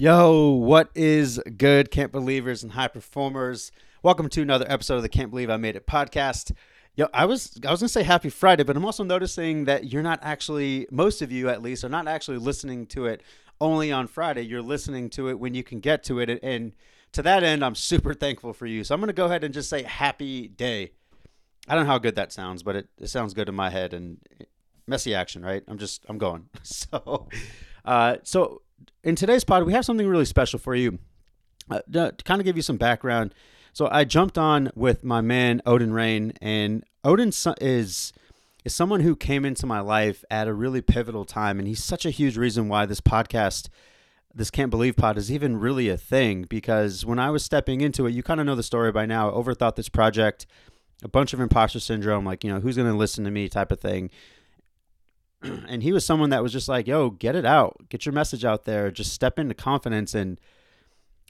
Yo, what is good, Can't Believers and High Performers? Welcome to another episode of the Can't Believe I Made It podcast. Yo, I was I was gonna say Happy Friday, but I'm also noticing that you're not actually, most of you at least, are not actually listening to it only on Friday. You're listening to it when you can get to it, and to that end, I'm super thankful for you. So I'm gonna go ahead and just say Happy Day. I don't know how good that sounds, but it, it sounds good in my head and messy action, right? I'm just I'm going. So, uh, so in today's pod, we have something really special for you. Uh, to kind of give you some background, so I jumped on with my man Odin Rain, and Odin is is someone who came into my life at a really pivotal time, and he's such a huge reason why this podcast, this Can't Believe Pod, is even really a thing. Because when I was stepping into it, you kind of know the story by now. I overthought this project, a bunch of imposter syndrome, like you know who's going to listen to me type of thing. and he was someone that was just like, "Yo, get it out, get your message out there, just step into confidence." And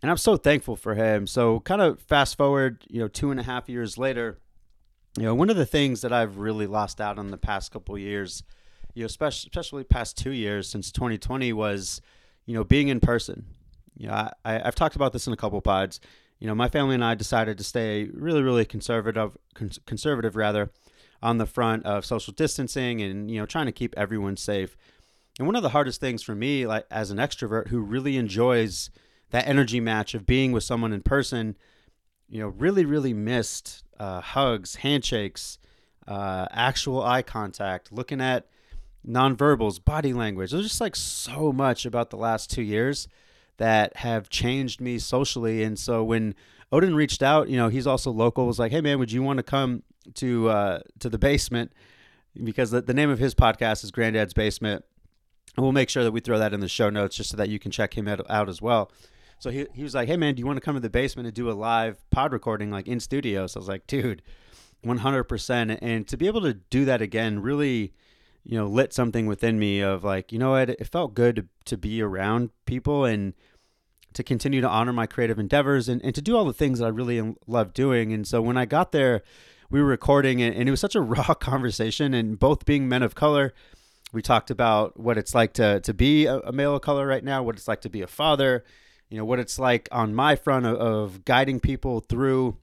and I'm so thankful for him. So kind of fast forward, you know, two and a half years later, you know, one of the things that I've really lost out on the past couple years, you know, especially especially past two years since 2020 was, you know, being in person. You know, I, I have talked about this in a couple pods. You know, my family and I decided to stay really, really conservative, conservative rather, on the front of social distancing and you know trying to keep everyone safe. And one of the hardest things for me, like as an extrovert who really enjoys that energy match of being with someone in person, you know, really, really missed uh, hugs, handshakes, uh, actual eye contact, looking at nonverbals, body language. There's just like so much about the last two years that have changed me socially. And so when Odin reached out, you know, he's also local, was like, hey man, would you want to come to uh, to the basement because the, the name of his podcast is Granddad's Basement. And we'll make sure that we throw that in the show notes just so that you can check him out, out as well. So he, he was like, hey, man, do you want to come to the basement and do a live pod recording like in studio? So I was like, dude, 100%. And to be able to do that again really, you know, lit something within me of like, you know what, it felt good to, to be around people and to continue to honor my creative endeavors and, and to do all the things that I really love doing. And so when I got there, we were recording and, and it was such a raw conversation and both being men of color we talked about what it's like to to be a, a, male of color right now what it's like to be a father you know what it's like on my front of, of guiding people through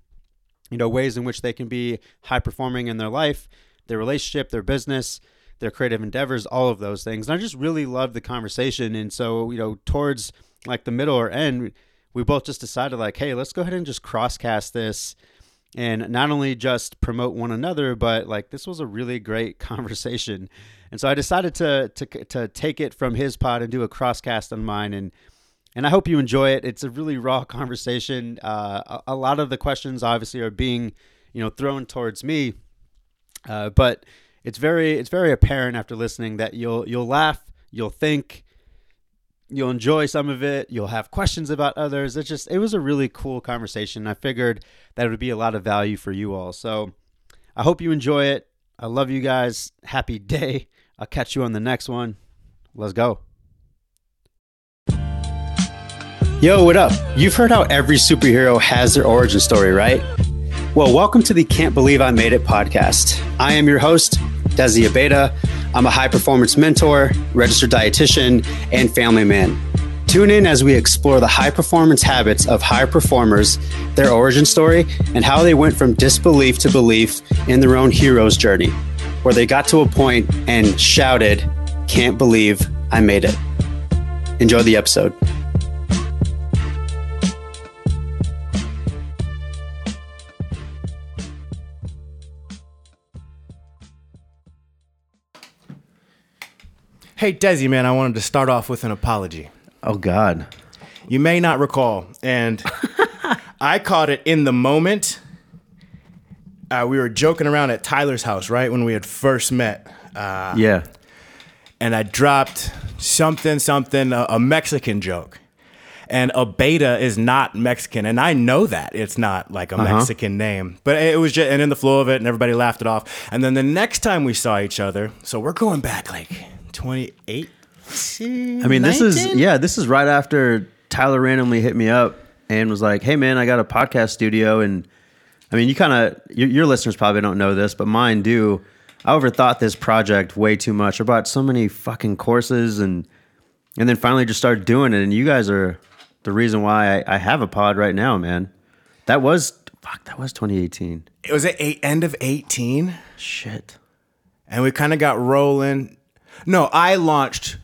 you know ways in which they can be high performing in their life their relationship their business their creative endeavors all of those things. And i just really loved the conversation. And so you know towards like the middle or end we both just decided like hey let's go ahead and just crosscast this and not only just promote one another, but like this was a really great conversation. And so I decided to to to take it from his pod and do a crosscast on mine, and and I hope you enjoy it. It's a really raw conversation. Uh, a, a, lot of the questions obviously are being you know thrown towards me, uh, but it's very it's very apparent after listening that you'll you'll laugh, you'll think, you'll enjoy some of it you'll have questions about others. It's just it was a really cool conversation. I figured that it would be a lot of value for you all. So i hope you enjoy it. I love you guys. Happy day. I'll catch you on the next one. Let's go. Yo what up? You've heard how every superhero has their origin story right? Well welcome to the can't believe i made it podcast. I am your host desi Abeyta I'm a high performance mentor, registered dietitian, and family man. Tune in as we explore the high performance habits of high performers, their origin story, and how they went from disbelief to belief in their own hero's journey, where they got to a point and shouted, Can't believe I made it. Enjoy the episode. Hey, Desi, man, I wanted to start off with an apology. Oh, God. You may not recall, and I caught it in the moment. Uh, we were joking around at Tyler's house, right, when we had first met. Uh, yeah. And I dropped something, something, a, a Mexican joke. And Abeyta is not Mexican, and I know that it's not like a uh-huh. Mexican name, but it was just, and in the flow of it, and everybody laughed it off. And then the next time we saw each other, so we're going back like 28. I mean, this is yeah, this is right after Tyler randomly hit me up and was like, "Hey, man, I got a podcast studio." And I mean, you kind of your, your, listeners probably don't know this, but mine do. I overthought this project way too much. I bought so many fucking courses and and then finally just started doing it. And you guys are the reason why I, I have a pod right now, man. That was fuck. That was 2018. It was at eight, end of 18, Shit. and we kind of got rolling. No, I launched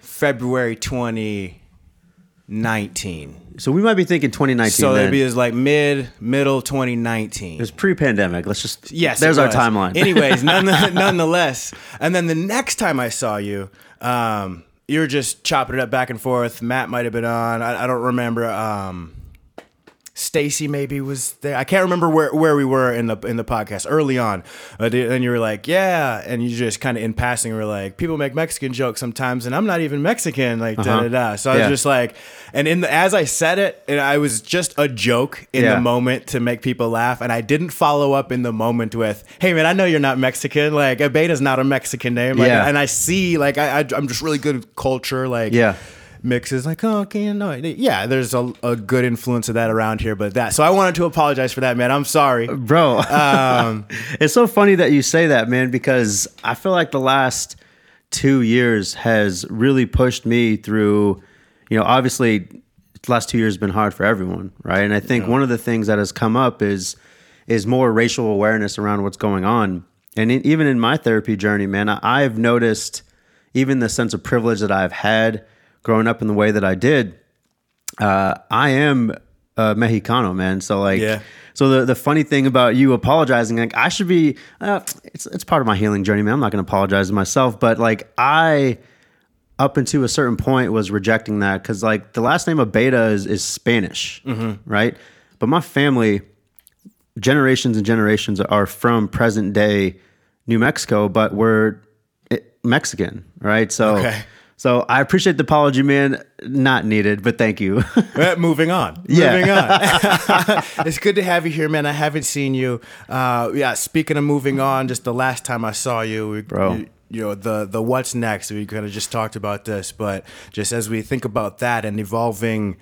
February 2019. So we might be thinking 2019. So it'd be as like mid, middle 2019. it was pre-pandemic. Let's just Yes, There's our timeline. Anyways, none, nonetheless, and then the next time I saw you, um, you were just chopping it up back and forth. Matt might have been on. I, I don't remember. Um, Stacy maybe was there. I can't remember where, where we were in the in the podcast early on. Uh, and you were like, yeah, and you just kind of in passing were like, people make Mexican jokes sometimes, and I'm not even Mexican, like da da da. So I was just like, and in the as I said it, and I was just a joke in Yeah. the moment to make people laugh, and I didn't follow up in the moment with, hey man, I know you're not Mexican, like Abeyta's not a Mexican name, like, Yeah. and I see, like, I, I I'm just really good at culture, like, Yeah. Mixes like oh okay know yeah there's a, a good influence of that around here but that so i wanted to apologize for that man i'm sorry bro. um it's so funny that you say that, man, because I feel like the last two years has really pushed me through. You know, obviously, the last two years have been hard for everyone, right? And I think one of the things that has come up is is more racial awareness around what's going on. And in, even in my therapy journey, man, I, I've noticed even the sense of privilege that I've had growing up in the way that I did. Uh, I am a Mexicano, man. So like, Yeah. so the, the funny thing about you apologizing, like I should be, uh, it's it's part of my healing journey, man. I'm not going to apologize to myself, but like I, up until a certain point, was rejecting that because like the last name of Beta is is Spanish, right? But my family, generations and generations are from present day New Mexico, but we're eh, Mexican, right? So. Okay. So I appreciate the apology, man. Not needed, but thank you. Moving on. Yeah. Moving on. it's good to have you here, man. I haven't seen you. Uh, yeah. Speaking of moving on, just the last time I saw you, we, Bro. You, you know the the what's next. We kind of just talked about this, but just as we think about that and evolving.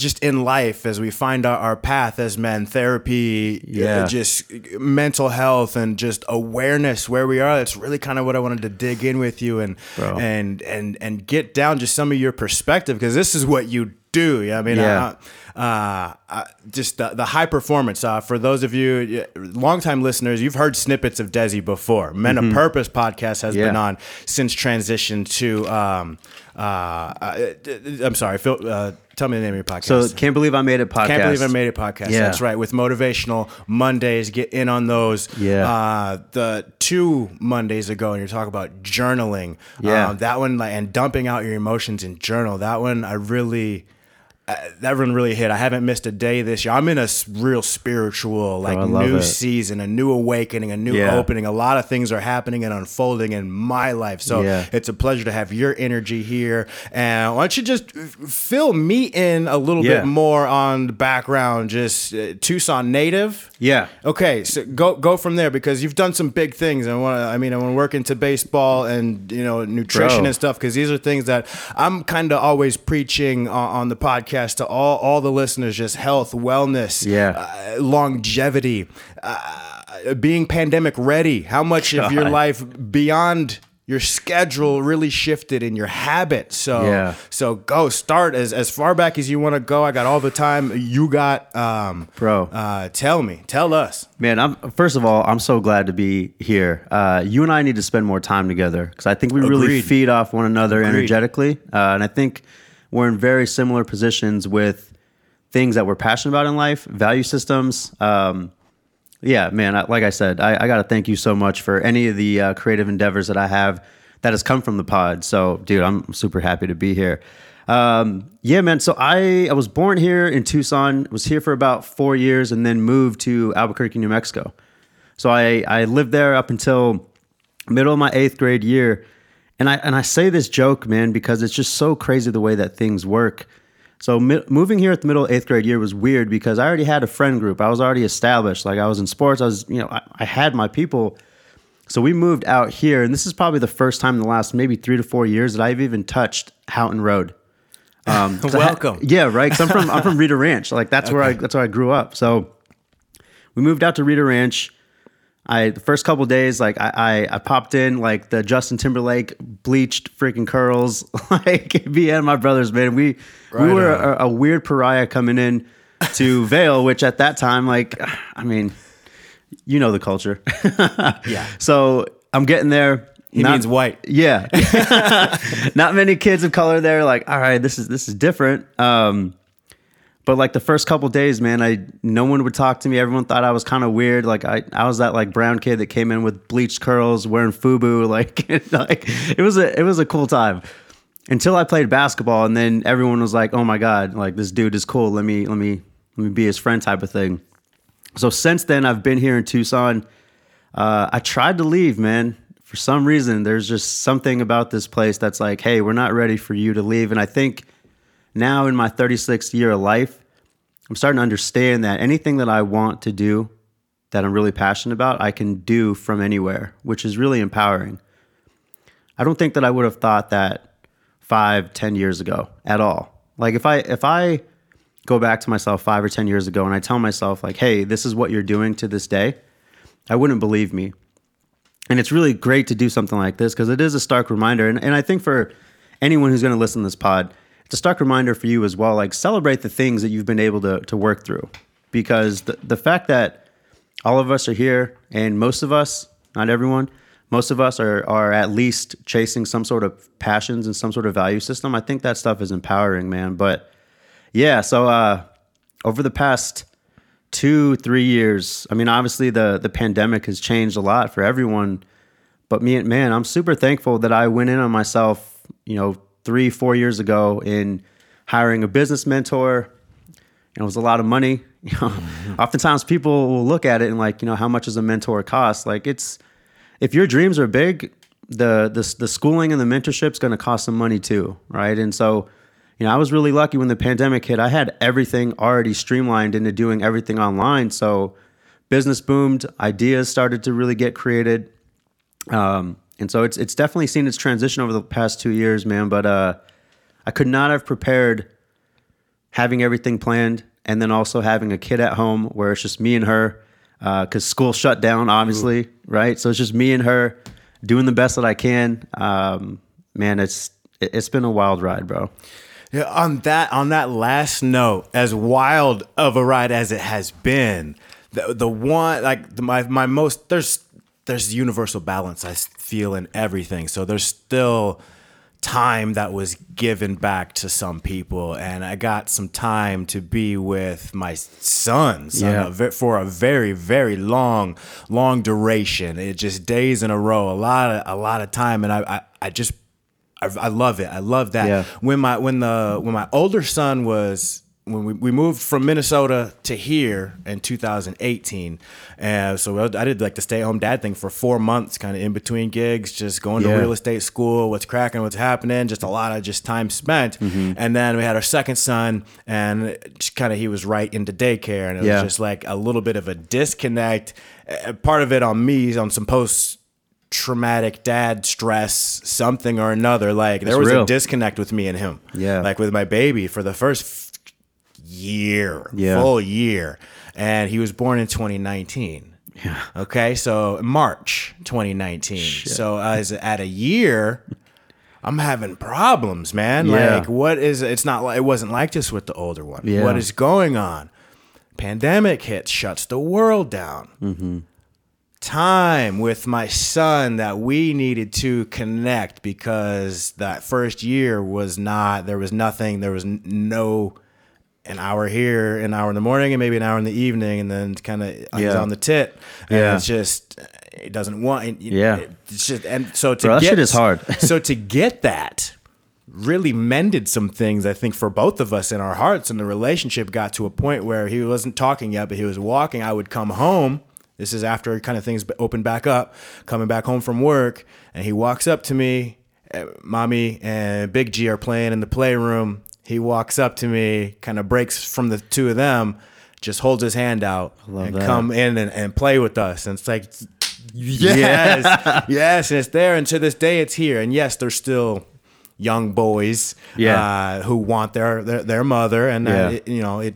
Just in life, as we find our, our path as men, therapy, Yeah. uh, just mental health, and just awareness where we are. That's really kind of what I wanted to dig in with you and Bro. and and and get down just some of your perspective because this is what you do. Yeah, I mean, Yeah. uh, uh, uh, just the, the high performance. Uh, for those of you, uh, longtime listeners, you've heard snippets of Desi before. Men of Purpose podcast has Mm-hmm. Yeah. been on since transition to. Um, uh, uh, I'm sorry, Phil. Tell me the name of your podcast. So can't believe I made it podcast. Can't believe I made it podcast. Yeah. That's right. With motivational Mondays, get in on those. Yeah. Uh, the two Mondays ago, and you're talking about journaling. Yeah. Um, that one, like, and dumping out your emotions in journal. That one, I really. That one really hit. I haven't missed a day this year. I'm in a real spiritual, like love new it. season, a new awakening, a new Yeah. opening. A lot of things are happening and unfolding in my life. So Yeah. it's a pleasure to have your energy here. And why don't you just fill me in a little Yeah. bit more on the background? Just uh, Tucson native. Yeah. Okay, so go go from there because you've done some big things. I want to. I mean, I want to work into baseball and you know nutrition Bro. and stuff because these are things that I'm kind of always preaching on, on the podcast to all all the listeners. Just health, wellness, Yeah. uh, longevity, uh, being pandemic ready. How much of your life beyond your schedule really shifted in your habits. So Yeah. so go start as as far back as you want to go. I got all the time. You got um Bro. Uh, tell me, tell us. Man, I'm first of all, I'm so glad to be here. Uh, you and I need to spend more time together because I think we really feed off one another Agreed. energetically, uh, and I think we're in very similar positions with things that we're passionate about in life, value systems. Um, yeah, man. I, like I said, I, I got to thank you so much for any of the uh, creative endeavors that I have that has come from the pod. So, dude, I'm super happy to be here. Um, yeah, man. So I I was born here in Tucson. Was here for about four years, and then moved to Albuquerque, New Mexico. So I I lived there up until middle of my eighth grade year, and I and I say this joke, man, because it's just so crazy the way that things work. So mi- moving here at the middle of eighth grade year was weird because I already had a friend group. I was already established. Like I was in sports. I was, you know, I, I had my people. So we moved out here, and this is probably the first time in the last maybe three to four years that I've even touched Houghton Road. Um, 'cause had- Welcome. yeah, right. Because I'm from I'm from Rita Ranch. Like that's where I that's where I grew up. So we moved out to Rita Ranch. I the first couple days, like I, I I popped in like the Justin Timberlake bleached freaking curls, like me and my brothers, man. We we were a, a weird pariah coming in to Vail, which at that time, like, I mean, you know the culture. Yeah. So I'm getting there. He means white. Yeah. Not many kids of color there. Like, all right, this is this is different. Um, but like the first couple days, man, I no one would talk to me. Everyone thought I was kind of weird. Like I, I was that like brown kid that came in with bleached curls, wearing FUBU. Like, like it was a it was a cool time until I played basketball, and then everyone was like, "Oh my god, like this dude is cool. Let me let me let me be his friend," type of thing. So since then, I've been here in Tucson. Uh, I tried to leave, man. For some reason, there's just something about this place that's like, hey, we're not ready for you to leave. And I think now in my 36th year of life, I'm starting to understand that anything that I want to do that I'm really passionate about, I can do from anywhere, which is really empowering. I don't think that I would have thought that five, ten years ago at all. Like if I if I go back to myself five or ten years ago and I tell myself like, hey, this is what you're doing to this day, I wouldn't believe me. And it's really great to do something like this because it is a stark reminder. And, and I think for anyone who's going to listen to this pod, a stark reminder for you as well. Like celebrate the things that you've been able to, to work through. Because the, the fact that all of us are here and most of us, not everyone, most of us are, are at least chasing some sort of passions and some sort of value system. I think that stuff is empowering, man. But yeah, so uh, over the past two, three years, I mean, obviously the the pandemic has changed a lot for everyone. But me, and man, I'm super thankful that I went in on myself, you know, three, four years ago in hiring a business mentor. It was a lot of money. You know, oftentimes people will look at it and like, you know, how much does a mentor cost? Like, it's if your dreams are big, the the the schooling and the mentorship is going to cost some money too, right? And so, you know, I was really lucky when the pandemic hit. I had everything already streamlined into doing everything online. So, business boomed, ideas started to really get created. Um, and so it's it's definitely seen its transition over the past two years, man. But uh, I could not have prepared having everything planned and then also having a kid at home where it's just me and her because school shut down, obviously, right? So it's just me and her doing the best that I can. Um, man, it's it- it's been a wild ride, bro. Yeah, on that on that last note, as wild of a ride as it has been, the the one like the, my my most there's there's universal balance I feel in everything. So there's still time that was given back to some people, and I got some time to be with my sons Yeah. for a very very long long duration. It just days in a row, a lot of a lot of time, and I I, I just I, I love it. I love that. Yeah. When my when the when my older son was when we, we moved from Minnesota to here in 2018, and so I did like the stay at home dad thing for four months, kind of in between gigs, just going Yeah. to real estate school, what's cracking, what's happening, just a lot of just time spent. Mm-hmm. And then we had our second son, and kind of he was right into daycare, and it Yeah. was just like a little bit of a disconnect. Uh, Part of it on me on some posts traumatic dad stress something or another like there It's was real. a disconnect with me and him Yeah. like with my baby for the first year Yeah. full year and he was born in 2019 yeah okay so march 2019 so as at a year I'm having problems, man. Yeah. Like, what is it's not like it wasn't like this with the older one. Yeah. What is going on? Pandemic hits, shuts the world down. Mm-hmm. Time with my son that we needed to connect because that first year was not, there was nothing, there was no, an hour here, an hour in the morning, and maybe an hour in the evening, and then kind of Yeah. on the tit. And Yeah. it's just, it doesn't want, Yeah. It's just, and so to Bro, that get, is hard. so to get that really mended some things i think for both of us in our hearts and the relationship got to a point where he wasn't talking yet but he was walking i would come home this is after kind of things opened back up coming back home from work and he walks up to me uh, mommy and big g are playing in the playroom he walks up to me kind of breaks from the two of them just holds his hand out and that. come in and, and play with us. And it's like yes yes and it's there and to this day it's here. And yes there's still young boys Yeah. uh, who want their, their their mother. And uh, it- you know it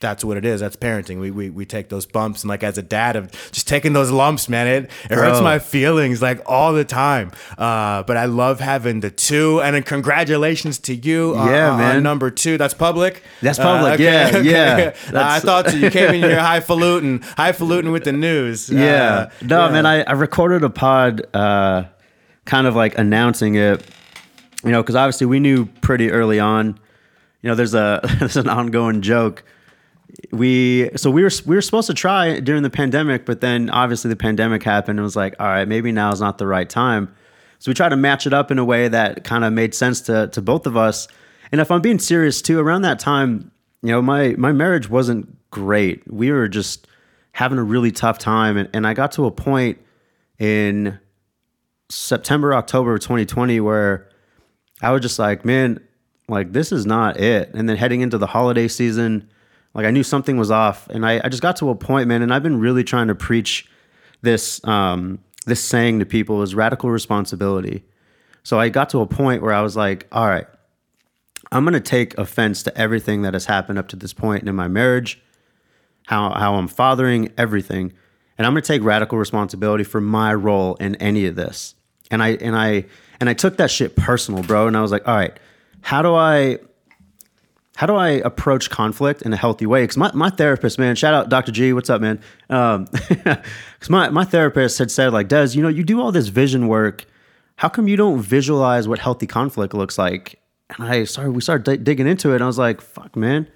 that's what it is. That's parenting. We, we we take those bumps and like as a dad of just taking those lumps, man, it it hurts my feelings like all the time. Uh, but I love having the two, and then congratulations to you. Yeah, on, man. number two, that's public. That's public, yeah, yeah. Uh, I thought so. you came in here highfalutin, highfalutin with the news. Yeah. Uh, no, yeah. man, I, I recorded a pod uh, kind of like announcing it, you know, because obviously we knew pretty early on, you know, there's a there's an ongoing joke. We so we were we were supposed to try during the pandemic, but then obviously the pandemic happened and was like, all right, maybe now is not the right time. So we tried to match it up in a way that kind of made sense to to both of us. And if I'm being serious too, around that time, you know, my my marriage wasn't great. We were just having a really tough time, and, and I got to a point in September, October of 2020 where I was just like, man, like this is not it. And then heading into the holiday season, like I knew something was off, and I, I just got to a point, man. And I've been really trying to preach this um, this saying to people is radical responsibility. So I got to a point where I was like, all right, I'm gonna take offense to everything that has happened up to this point in my marriage, how how I'm fathering everything, and I'm gonna take radical responsibility for my role in any of this. And I and I and I took that shit personal, bro. And I was like, all right, how do I how do I approach conflict in a healthy way? Because my, my therapist, man, shout out Dr. G, what's up, man? Um, because my, my therapist had said, like, Des, you know, you do all this vision work. How come you don't visualize what healthy conflict looks like? And I started, we started di- digging into it. And I was like, fuck, man.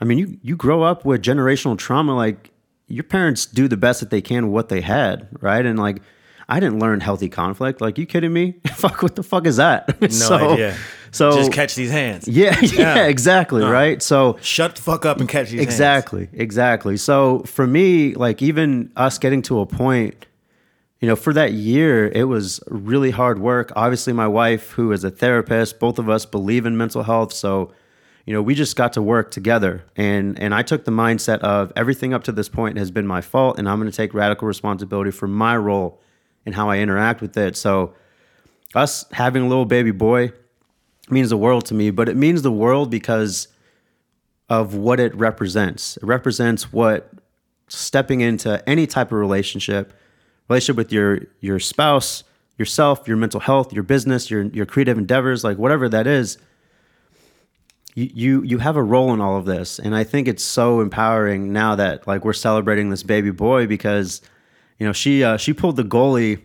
I mean, you, you grow up with generational trauma. Like, your parents do the best that they can with what they had, right? And like, I didn't learn healthy conflict. Like, you kidding me? fuck, what the fuck is that? No idea. So just catch these hands. yeah, yeah, Yeah. exactly, uh-huh. right? So Shut the fuck up and catch these hands. exactly, exactly. So for me, like even us getting to a point, you know, for that year, it was really hard work. Obviously, my wife, who is a therapist, both of us believe in mental health, so you know, we just got to work together. And and I took the mindset of everything up to this point has been my fault, and I'm going to take radical responsibility for my role and how I interact with it. So us having a little baby boy means the world to me, but it means the world because of what it represents. It represents what stepping into any type of relationship, relationship with your your spouse, yourself, your mental health, your business, your your creative endeavors, like whatever that is. You, you you have a role in all of this, and I think it's so empowering now that like we're celebrating this baby boy because, you know, she uh, she pulled the goalie,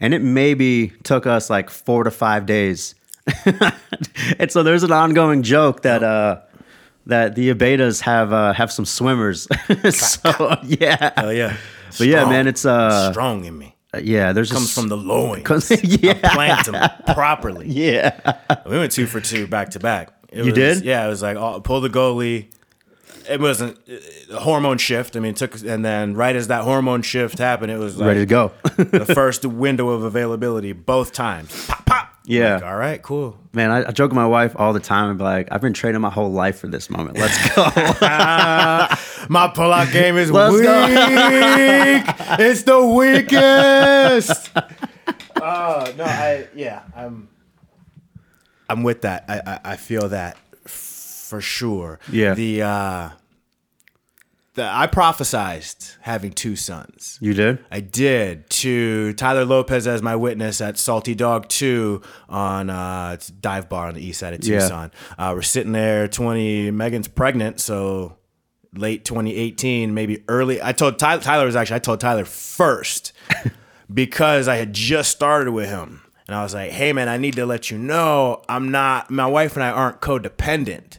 and it maybe took us like four to five days and so there's an ongoing joke that uh that the Abeytas have uh have some swimmers. so yeah. Oh yeah. But yeah, man, it's uh strong in me. yeah, there's Comes just from the loins. Comes- I yeah. plant them properly. yeah. We went two for two back to back. It You was- did? Yeah, it was like oh, pull the goalie. It wasn't uh, a hormone shift. I mean, it took and then right as that hormone shift happened, it was like Ready to go. the first window of availability both times. Pop, pop. Yeah. Like, all right, cool. man, I, I joke with my wife all the time and be like, I've been training my whole life for this moment. Let's go. My pull-out game is Let's weak. it's the weakest. Oh no, I yeah, I'm. I'm with that. I I, I feel that f- for sure. Yeah. The uh, the I prophesized having two sons. you did? I did to Tyler Lopez as my witness at Salty Dog 2 on uh, a dive bar on the east side of Yeah. Tucson. Uh, we're sitting there, 20, Megan's pregnant, so late 2018, maybe early. I told Tyler, Tyler was actually, I told Tyler first because I had just started with him. And I was like, hey man, I need to let you know I'm not, my wife and I aren't codependent,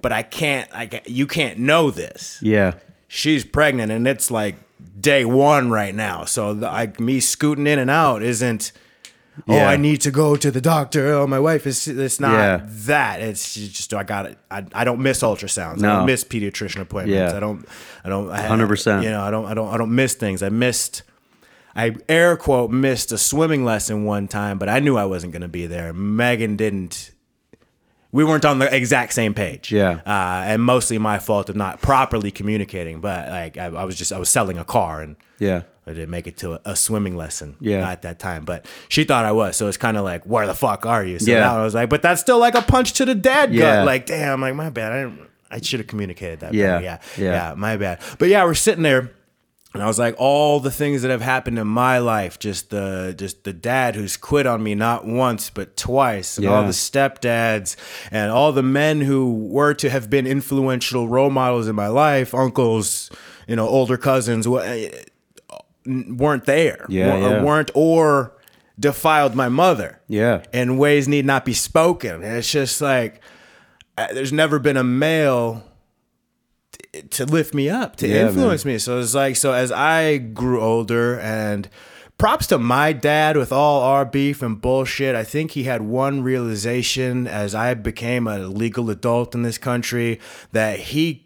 but I can't, I, you can't know this Yeah. She's pregnant and it's like day one right now. So the, I, me scooting in and out isn't. Oh, Yeah. I need to go to the doctor. Oh, my wife is. It's not Yeah. that. It's just I got it. I, I don't miss ultrasounds. I No. don't miss pediatrician appointments. Yeah. I don't. I don't. 100%. You know. I don't. I don't. I don't miss things. I missed. I air quote missed a swimming lesson one time, but I knew I wasn't going to be there. Megan didn't. We weren't on the exact same page. Yeah. Uh, and mostly my fault of not properly communicating. But like I, I was just I was selling a car and Yeah. I didn't make it to a, a swimming lesson. Yeah. At that time, but she thought I was. So it's kind of like, where the fuck are you? So Yeah. now I was like, but that's still like a punch to the dad Yeah. gut. Like, damn, like my bad. I didn't. I should have communicated that. Yeah, yeah, yeah. yeah. My bad. But yeah, we're sitting there. And I was like, all the things that have happened in my life, just the just the dad who's quit on me not once but twice, and all the stepdads, and all the men who were to have been influential role models in my life, uncles, you know, older cousins, weren't there, Yeah, yeah. weren't or defiled my mother, Yeah. in ways need not be spoken. And it's just like uh, there's never been a male to lift me up, to Yeah, influence me. So it's like so as I grew older and props to my dad with all our beef and bullshit. I think he had one realization as I became a legal adult in this country that he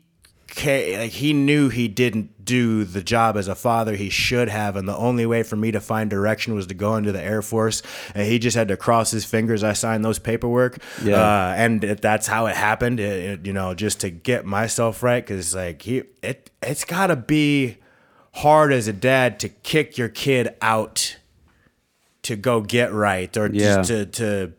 like he knew he didn't do the job as a father he should have and the only way for me to find direction was to go into the air force and he just had to cross his fingers i signed those paperwork Yeah. uh, and it, that's how it happened it, it- you know just to get myself right because like he it it's gotta be hard as a dad to kick your kid out to go get right or Yeah. just to to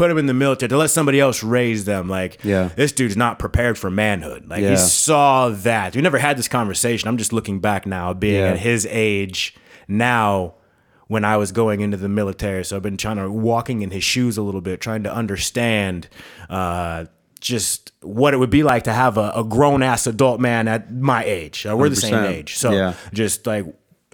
put them in the military to let somebody else raise them like Yeah. this dude's not prepared for manhood like Yeah. he saw that we never had this conversation i'm just looking back now being Yeah. at his age now when i was going into the military so i've been trying to walking in his shoes a little bit trying to understand uh just what it would be like to have a, a grown ass adult man at my age. Uh, we're the same age, so Yeah. just like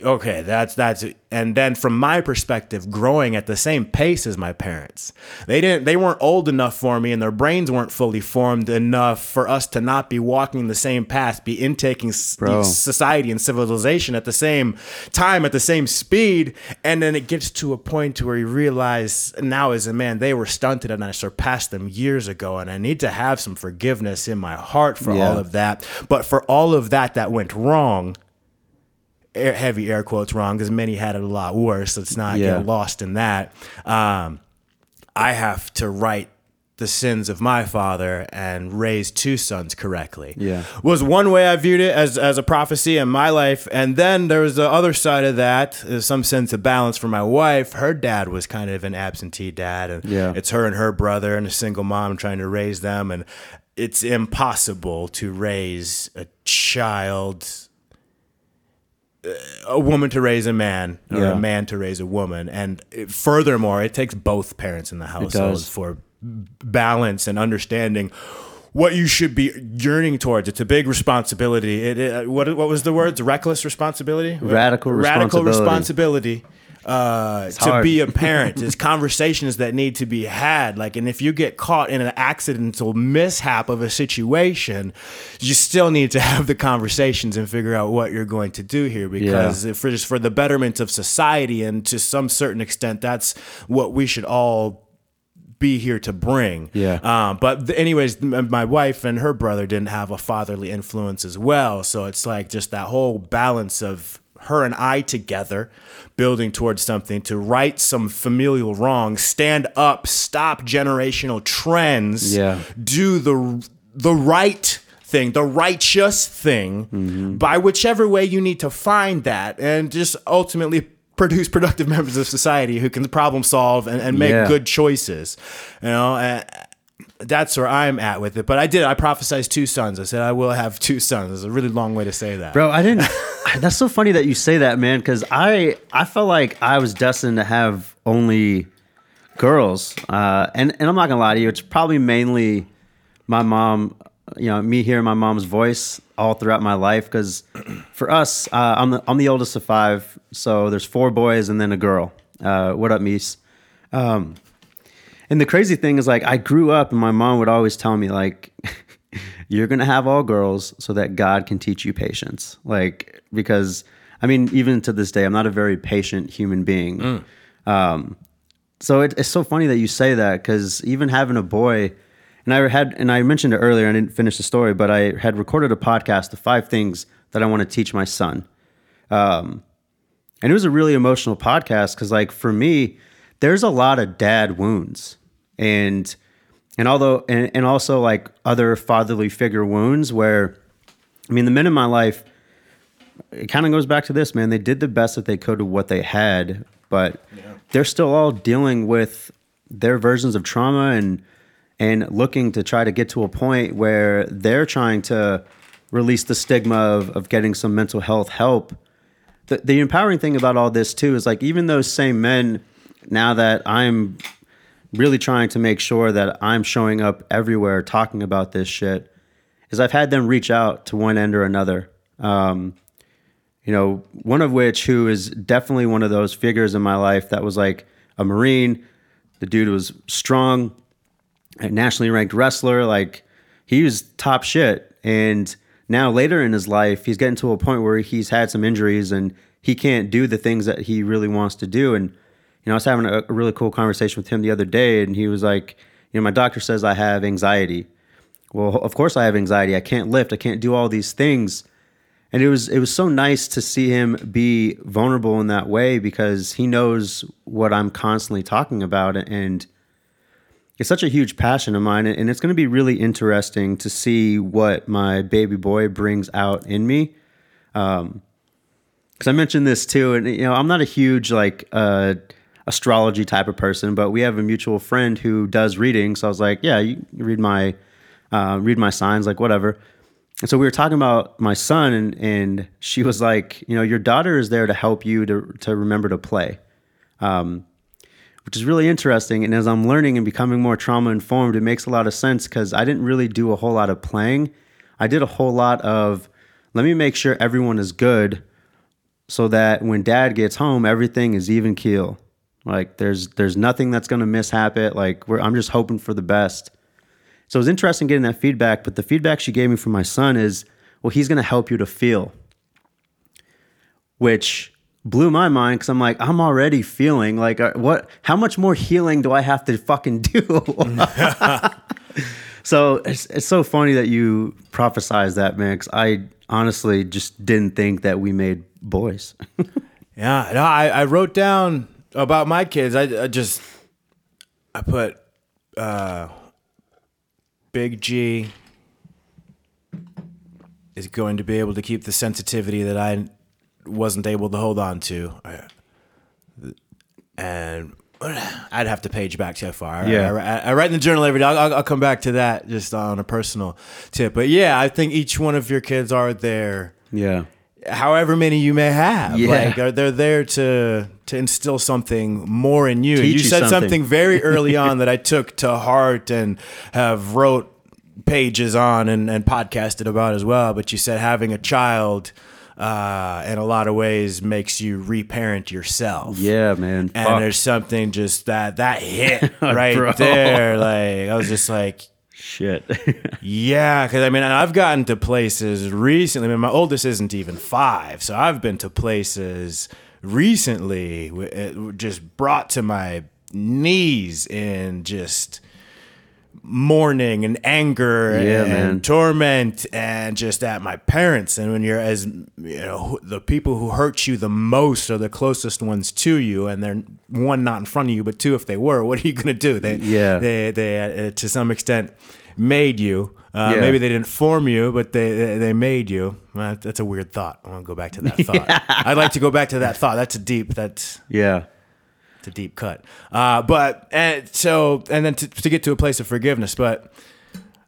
okay that's that's it. and then from my perspective growing at the same pace as my parents they didn't they weren't old enough for me and their brains weren't fully formed enough for us to not be walking the same path be intaking Bro. society and civilization at the same time at the same speed and then it gets to a point where you realize now as a man they were stunted and i surpassed them years ago and i need to have some forgiveness in my heart for Yeah. all of that but for all of that that went wrong air, heavy air quotes wrong because many had it a lot worse. Let's not Yeah. get lost in that. Um, I have to write the sins of my father and raise two sons correctly. Yeah. Was one way I viewed it as, as a prophecy in my life. And then there was the other side of that, there's some sense of balance for my wife. Her dad was kind of an absentee dad. And Yeah. it's her and her brother and a single mom trying to raise them. And it's impossible to raise a child a woman to raise a man or Yeah. a man to raise a woman. And it- furthermore it takes both parents in the household for balance and understanding what you should be yearning towards. It's a big responsibility. It, it what what was the words? Reckless responsibility? Radical radical responsibility. responsibility uh, to hard. be a parent there's conversations that need to be had like and if you get caught in an accidental mishap of a situation you still need to have the conversations and figure out what you're going to do here because if for just for the betterment of society and to some certain extent that's what we should all be here to bring. Yeah. Um, but anyways, my wife and her brother didn't have a fatherly influence as well. So it's like just that whole balance of her and I together building towards something to right some familial wrongs, stand up, stop generational trends, Yeah. do the the right thing, the righteous thing, mm-hmm. by whichever way you need to find that, and just ultimately produce productive members of society who can problem solve and, and make Yeah. good choices. You know, and that's where I'm at with it. But I did. I prophesized two sons. I said I will have two sons. It's a really long way to say that. Bro, I didn't. that's so funny that you say that, man. Because I I felt like I was destined to have only girls, uh, and and I'm not gonna lie to you. It's probably mainly my mom. You know, me hearing my mom's voice all throughout my life. Because for us, uh, I'm the I'm the oldest of five, so there's four boys and then a girl. Uh, what up, Mies? Um, and the crazy thing is, like, I grew up, and my mom would always tell me, like, you're gonna have all girls so that God can teach you patience. Like, because I mean, even to this day, I'm not a very patient human being. Um, so it, it's so funny that you say that because even having a boy, and I had, and I mentioned it earlier, I didn't finish the story, but I had recorded a podcast of five things that I want to teach my son. Um, and it was a really emotional podcast because, like, for me, there's a lot of dad wounds, and and although and, and also like other fatherly figure wounds where, I mean, the men in my life, it kind of goes back to this, man. They did the best that they could with what they had, but they're still all dealing with their versions of trauma and and looking to try to get to a point where they're trying to release the stigma of, of getting some mental health help. The, the empowering thing about all this too is like even those same men, now that I'm really trying to make sure that I'm showing up everywhere talking about this shit, is I've had them reach out to one end or another. Um, you know, one of which who is definitely one of those figures in my life that was like a Marine. The dude was strong, nationally ranked wrestler. Like he was top shit. And now later in his life, he's getting to a point where he's had some injuries and he can't do the things that he really wants to do. And, know, I was having a, a really cool conversation with him the other day and he was like, you know, my doctor says I have anxiety. Well, of course I have anxiety. I can't lift. I can't do all these things and it was it was so nice to see him be vulnerable in that way because he knows what I'm constantly talking about and it's such a huge passion of mine and it's going to be really interesting to see what my baby boy brings out in me um because I mentioned this too and you know I'm not a huge like uh astrology type of person but we have a mutual friend who does readings so I was like yeah you read my uh, read my signs like whatever and so we were talking about my son, and and she was like, you know, your daughter is there to help you to to remember to play, um, which is really interesting. And as I'm learning and becoming more trauma informed, it makes a lot of sense because I didn't really do a whole lot of playing. I did a whole lot of let me make sure everyone is good, so that when Dad gets home, everything is even keel. Like there's there's nothing that's gonna mishap it. Like I'm just hoping for the best. So it was interesting getting that feedback, but the feedback she gave me from my son is, well, he's going to help you to feel, which blew my mind because I'm like, I'm already feeling like, uh, what, how much more healing do I have to fucking do? so it's, it's so funny that you prophesize that, man, because I honestly just didn't think that we made boys. yeah, no, I, I wrote down about my kids. I, I just, I put, uh, Big G is going to be able to keep the sensitivity that I wasn't able to hold on to. And I'd have to page back so far. Yeah. I, I, write in the journal every day. I'll, I'll, come back to that just on a personal tip. But yeah, I think each one of your kids are there. Yeah. However many you may have, yeah. like they're there to to instill something more in you. Teach you said something. something very early on that I took to heart and have wrote pages on and, and podcasted about as well. But you said having a child uh, in a lot of ways makes you reparent yourself. Yeah, man. And Fuck. there's something just that that hit right there. Like I was just like, shit. yeah, because I mean, I've gotten to places recently. I mean, my oldest isn't even five, so I've been to places recently, just brought to my knees in just mourning and anger yeah, and man. torment and just at my parents. And when you're as you know the people who hurt you the most are the closest ones to you and they're one not in front of you but two if they were what are you going to do? They yeah. they they uh, to some extent made you uh, yeah. Maybe they didn't form you, but they they made you. That's a weird thought. I want to go back to that thought. yeah. I'd like to go back to that thought. That's a deep. That's yeah. It's a deep cut. Uh, but and so and then to, to get to a place of forgiveness. But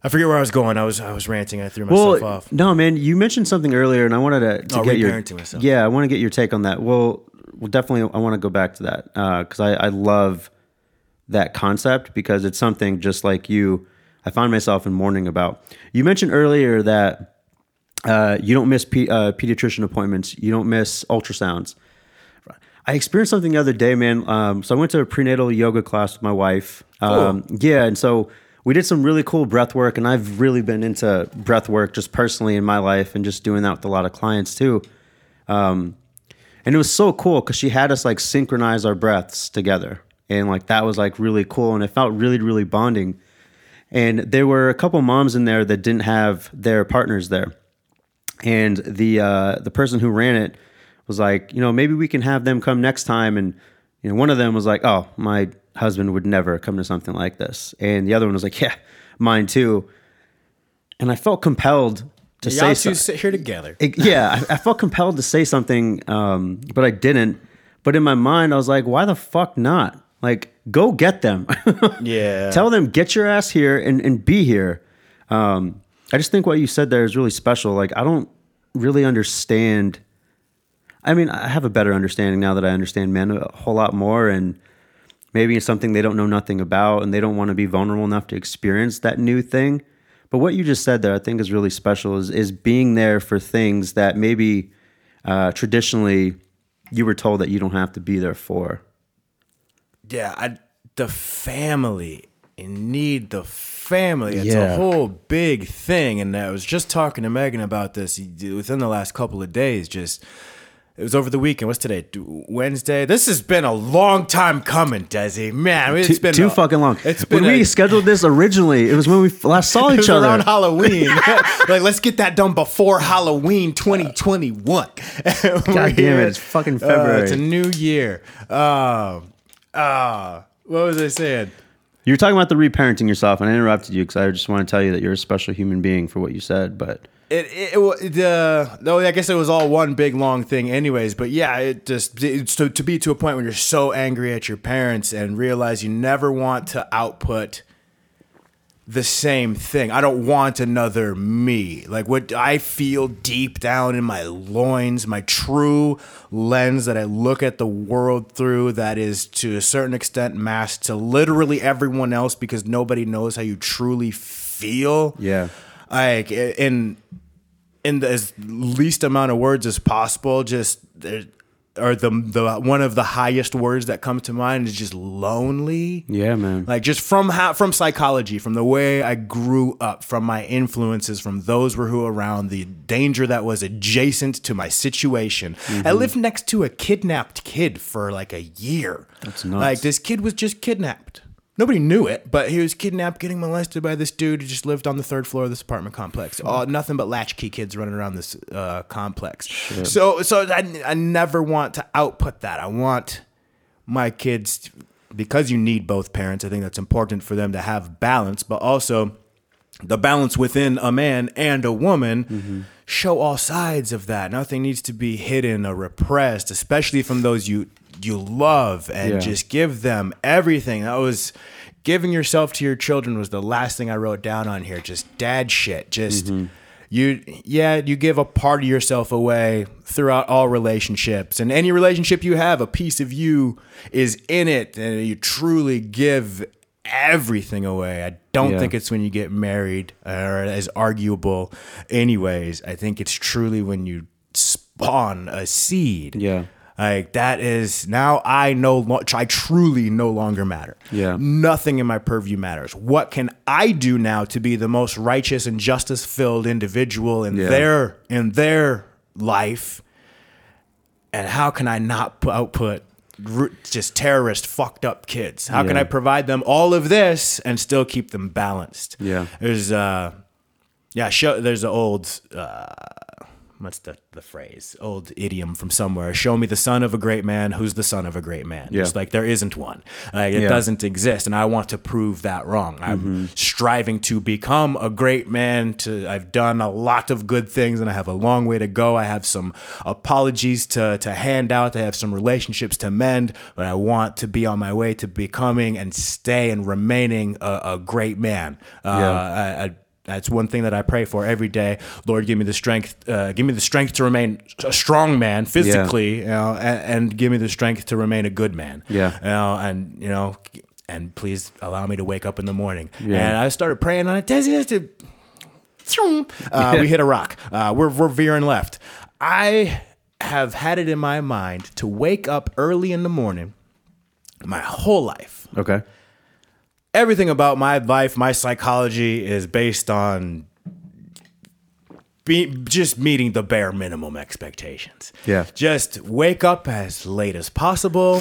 I forget where I was going. I was I was ranting. I threw myself well, off. No, man. You mentioned something earlier, and I wanted to, to oh, get your myself. yeah. I want to get your take on that. Well, well, definitely. I want to go back to that because uh, I I love that concept because it's something just like you I find myself in mourning about. You mentioned earlier that uh, you don't miss pe- uh, pediatrician appointments, you don't miss ultrasounds. I experienced something the other day, man. Um, so I went to a prenatal yoga class with my wife. Um, cool. Yeah, and so we did some really cool breath work, and I've really been into breath work just personally in my life, and just doing that with a lot of clients too. Um, and it was so cool because she had us like synchronize our breaths together, and like that was like really cool, and it felt really, really bonding. And there were a couple moms in there that didn't have their partners there. And the uh, the person who ran it was like, you know, maybe we can have them come next time. And you know, one of them was like, oh, my husband would never come to something like this. And the other one was like, yeah, mine too. And I felt compelled to Y'all say two sit here together. It, yeah, I, I, felt compelled to say something, um, but I didn't. But in my mind, I was like, why the fuck not? Like, go get them. Yeah. Tell them, get your ass here and, and be here. Um, I just think what you said there is really special. Like, I don't really understand. I mean, I have a better understanding now that I understand men a whole lot more. And maybe it's something they don't know nothing about and they don't want to be vulnerable enough to experience that new thing. But what you just said there, I think, is really special. Is is being there for things that maybe uh, traditionally you were told that you don't have to be there for. Yeah, I, the family and need the family. It's Yeah. a whole big thing. And I was just talking to Megan about this within the last couple of days. Just it was over the weekend. What's today? Wednesday. This has been a long time coming, Desi. Man, it's too, been too a- fucking long. It's when been we a- scheduled this originally, it was when we last saw It each was other. around Halloween. like, let's get that done before Halloween 2021. God God damn it, it's fucking February. it's a new year. Um, uh, what was I saying? you were talking about the reparenting yourself, and I interrupted you because I just want to tell you that you're a special human being for what you said. But It, it, it, the no, I guess it was all one big long thing, anyways. But yeah, it just it's to, to be to a point where you're so angry at your parents and realize you never want to output the same thing. I don't want another me. Like what I feel deep down in my loins, my true lens that I look at the world through that is to a certain extent masked to literally everyone else because nobody knows how you truly feel yeah, like in in the as least amount of words as possible just or the the one of the highest words that come to mind is just lonely yeah, man. like just from how from psychology from the way i grew up from my influences from those who were around the danger that was adjacent to my situation Mm-hmm. i lived next to a kidnapped kid for like a year that's nuts. like this kid was just kidnapped Nobody knew it, but he was kidnapped, getting molested by this dude who just lived on the third floor of this apartment complex. Oh, nothing but latchkey kids running around this uh, complex. So, so I, I never want to output that. I want my kids because you need both parents. I think that's important for them to have balance, but also the balance within a man and a woman show all sides of that. Nothing needs to be hidden or repressed, especially from those you you love and Yeah. just give them everything. That was giving yourself to your children was the last thing I wrote down on here. Just dad shit. Just mm-hmm. you yeah, you give a part of yourself away throughout all relationships. And any relationship you have, a piece of you is in it and you truly give everything away. I don't Yeah. think it's when you get married or as arguable anyways. I think it's truly when you spawn a seed. Yeah. Like that is now I no I truly no longer matter. Yeah. Nothing in my purview matters. What can I do now to be the most righteous and justice filled individual in Yeah. their in their life? And how can I not pu- output just terrorist fucked up kids? How can I provide them all of this and still keep them balanced? Yeah. There's uh yeah, show there's an old uh what's the, the phrase? Old idiom from somewhere. Show me the son of a great man who's the son of a great man. Yeah. It's like there isn't one. Like it Yeah. doesn't exist. And I want to prove that wrong. I'm Mm-hmm. striving to become a great man. To I've done a lot of good things and I have a long way to go. I have some apologies to to hand out. I have some relationships to mend, but I want to be on my way to becoming and stay and remaining a, a great man. Uh, Yeah. I, I, that's one thing that I pray for every day. Lord, give me the strength. Uh, give me the strength to remain a strong man physically, you know, and, and give me the strength to remain a good man. Yeah. you know, and you know, and please allow me to wake up in the morning. Yeah. And I started praying on it. Uh, we hit a rock. Uh, we're we're veering left. I have had it in my mind to wake up early in the morning, my whole life Okay. Everything about my life, my psychology is based on be, just meeting the bare minimum expectations. Yeah. Just wake up as late as possible,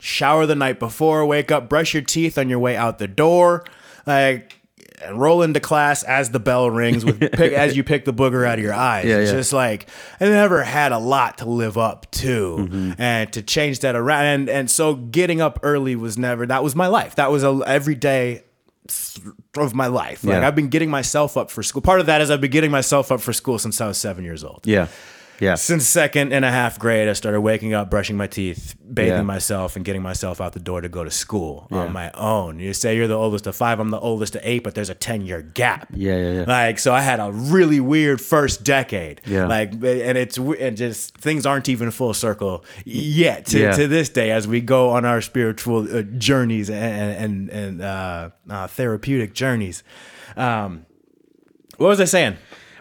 shower the night before, wake up, brush your teeth on your way out the door, like and roll into class as the bell rings with pick, as you pick the booger out of your eyes. Yeah, it's yeah. just like I never had a lot to live up to, Mm-hmm. and to change that around. And and so getting up early was never that was my life. That was a every day of my life. Like Yeah. I've been getting myself up for school. Part of that is I've been getting myself up for school since I was seven years old. Yeah. Yeah. Since second and a half grade, I started waking up, brushing my teeth, bathing Yeah. myself, and getting myself out the door to go to school Yeah. on my own. You say you're the oldest of five, I'm the oldest of eight, but there's a 10 year gap. Yeah, yeah, yeah. Like, so I had a really weird first decade. Yeah. Like, and it's, and just things aren't even full circle yet to, Yeah. to this day as we go on our spiritual uh, journeys and, and, and uh, uh, therapeutic journeys. Um, what was I saying?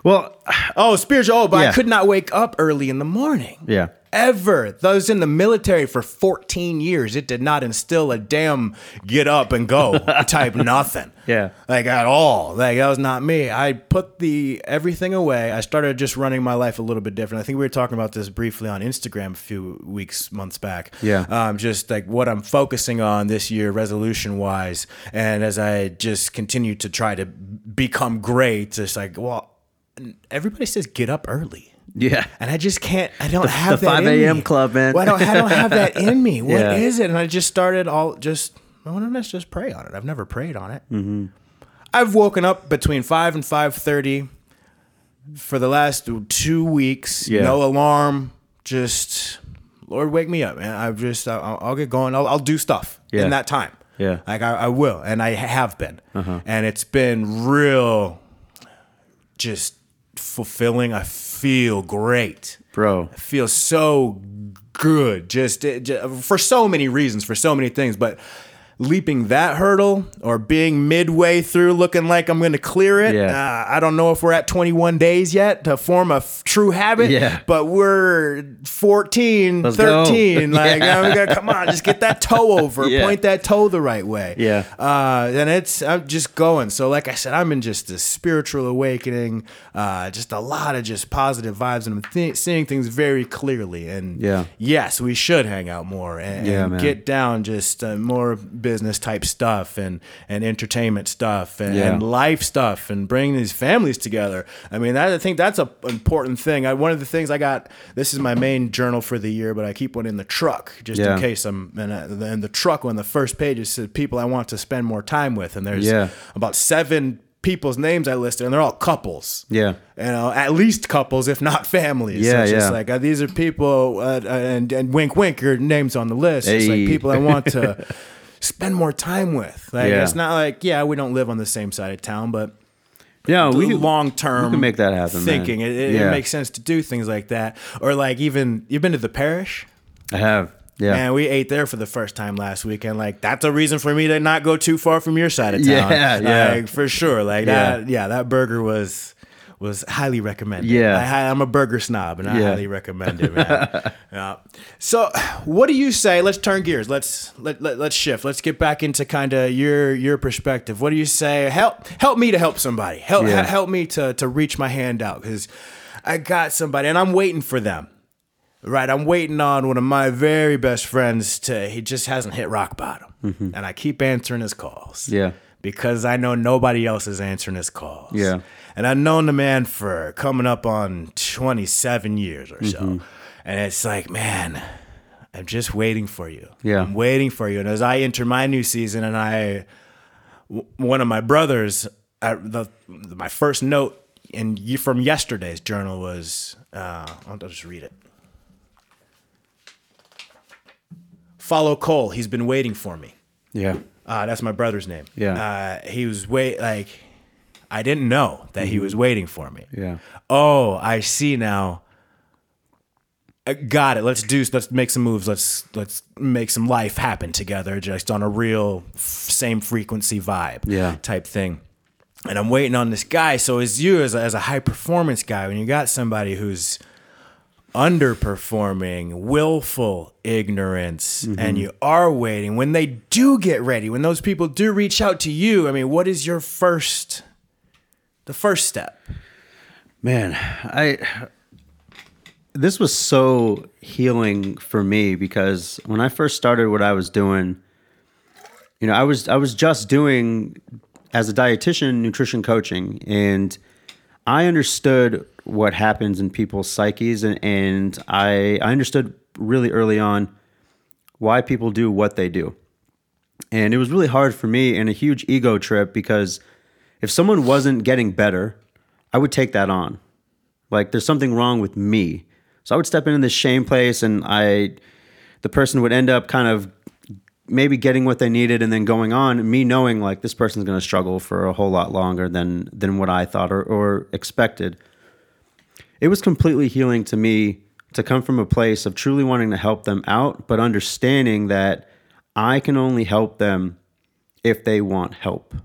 Well, Oh, spiritual. Oh, but Yeah. I could not wake up early in the morning. yeah. Ever. I was in the military for 14 years. It did not instill a damn get up and go type nothing. Yeah. Like at all. Like that was not me. I put the everything away. I started just running my life a little bit different. I think we were talking about this briefly on Instagram a few weeks, months back. Yeah. Um, just like what I'm focusing on this year, resolution wise. And as I just continue to try to become great, it's like, well, everybody says get up early. Yeah. And I just can't. I don't have the that 5 in a.m. club, man. Well, I don't. I don't have that in me. What is Yeah. it? And I just started all just. Well, let's just pray on it. I've never prayed on it. Mm-hmm. I've woken up between five and five thirty for the last two weeks. Yeah. No alarm. Just Lord, wake me up, man. I've just. I'll, I'll get going. I'll, I'll do stuff Yeah. in that time. Yeah. Like I, I will, and I have been, Uh-huh. and it's been real, just fulfilling. I feel great Bro. I feel so good just, it- ju- for so many reasons for so many things but leaping that hurdle or being midway through looking like i'm going to clear it Yeah. uh, i don't know if we're at 21 days yet to form a f- true habit Yeah. but we're 14 Let's go. 13 like Yeah. Gonna- come on just get that toe over Yeah. point that toe the right way Yeah. uh, and it's I'm just going. So, like I said, I'm in just a spiritual awakening, uh, just a lot of just positive vibes, and I'm th- seeing things very clearly. And Yeah. yes, we should hang out more and, and get down just uh, more business type stuff and and entertainment stuff and, Yeah. and life stuff and bringing these families together. I mean, that, I think that's a important thing. I, one of the things I got. This is my main journal for the year, but I keep one in the truck just Yeah. in case I'm. And uh, in the truck on the first page it said people I want to spend more time with, and there's Yeah. about seven people's names I listed, and they're all couples. Yeah. You know, at least couples, if not families. Yeah, so it's just yeah. like uh, these are people, uh, and and wink, wink, your names on the list. It's like people I want to spend more time with. Like Yeah. it's not like yeah, we don't live on the same side of town, but Yeah, we long term can make that happen, thinking. It, it, Yeah. it makes sense to do things like that, or like even you've been to the parish. I have. Yeah. And we ate there for the first time last weekend. Like that's a reason for me to not go too far from your side of town. Yeah, yeah. Like, for sure. Like Yeah. that. Yeah, that burger was was highly recommended. Yeah. I, I'm a burger snob, and I Yeah. highly recommend it, man. yeah. So, what do you say? Let's turn gears. Let's let, let let's shift. Let's get back into kind of your your perspective. What do you say? Help help me to help somebody. Help Yeah. help me to to reach my hand out because I got somebody, and I'm waiting for them. Right, I'm waiting on one of my very best friends to. He just hasn't hit rock bottom, and I keep answering his calls. Mm-hmm. Yeah. Because I know nobody else is answering his calls. Yeah. and I've known the man for coming up on 27 years or so, Mm-hmm. and it's like, man, I'm just waiting for you. Yeah. I'm waiting for you. And as I enter my new season, and I, w- one of my brothers, at the my first note in from yesterday's journal was, uh, I'll just read it. Follow Cole. He's been waiting for me. Yeah. Uh, that's my brother's name. Yeah. Uh, he was wait like I didn't know that he was waiting for me. Mm-hmm. Yeah. Oh, I see now. I got it. Let's do. Let's make some moves. Let's let's make some life happen together, just on a real f- same frequency vibe, Yeah. type thing. And I'm waiting on this guy. So as you, as a, as a high performance guy, when you got somebody who's underperforming, willful ignorance, Mm-hmm. and you are waiting, when they do get ready, when those people do reach out to you, I mean, what is your first, the first step? Man, I this was so healing for me because when I first started what I was doing, you know, I was I was just doing as a dietitian nutrition coaching and I understood what happens in people's psyches and, and I I understood really early on why people do what they do. And it was really hard for me and a huge ego trip because if someone wasn't getting better, I would take that on. Like there's something wrong with me. So I would step into this shame place and I the person would end up kind of maybe getting what they needed and then going on me knowing like this person's going to struggle for a whole lot longer than than what I thought or, or expected. It was completely healing to me to come from a place of truly wanting to help them out, but understanding that I can only help them if they want help.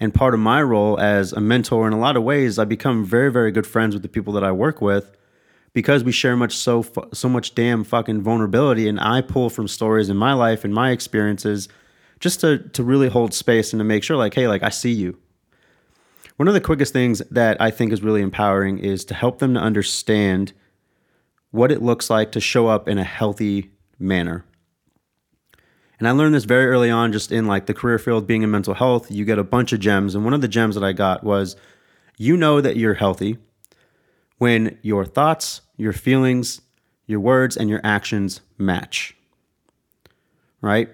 And part of my role as a mentor, in a lot of ways, I become very, very good friends with the people that I work with because we share much so so much damn fucking vulnerability, and I pull from stories in my life and my experiences, just to to really hold space and to make sure, like, hey, like I see you. One of the quickest things that I think is really empowering is to help them to understand what it looks like to show up in a healthy manner. And I learned this very early on, just in like the career field, being in mental health. You get a bunch of gems. And one of the gems that I got was you know that you're healthy when your thoughts, your feelings, your words, and your actions match. Right?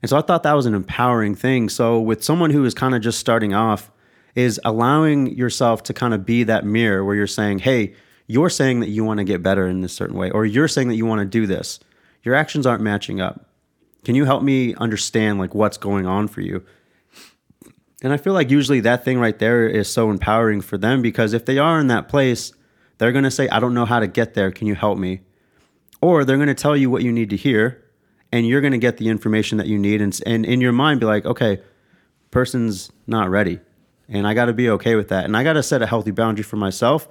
And so I thought that was an empowering thing. So, with someone who is kind of just starting off, is allowing yourself to kind of be that mirror where you're saying, hey, you're saying that you want to get better in this certain way, or you're saying that you want to do this. Your actions aren't matching up. Can you help me understand like what's going on for you? And I feel like usually that thing right there is so empowering for them because if they are in that place, they're going to say, I don't know how to get there. Can you help me? Or they're going to tell you what you need to hear and you're going to get the information that you need. And, and in your mind, be like, okay, person's not ready. And I got to be okay with that. And I got to set a healthy boundary for myself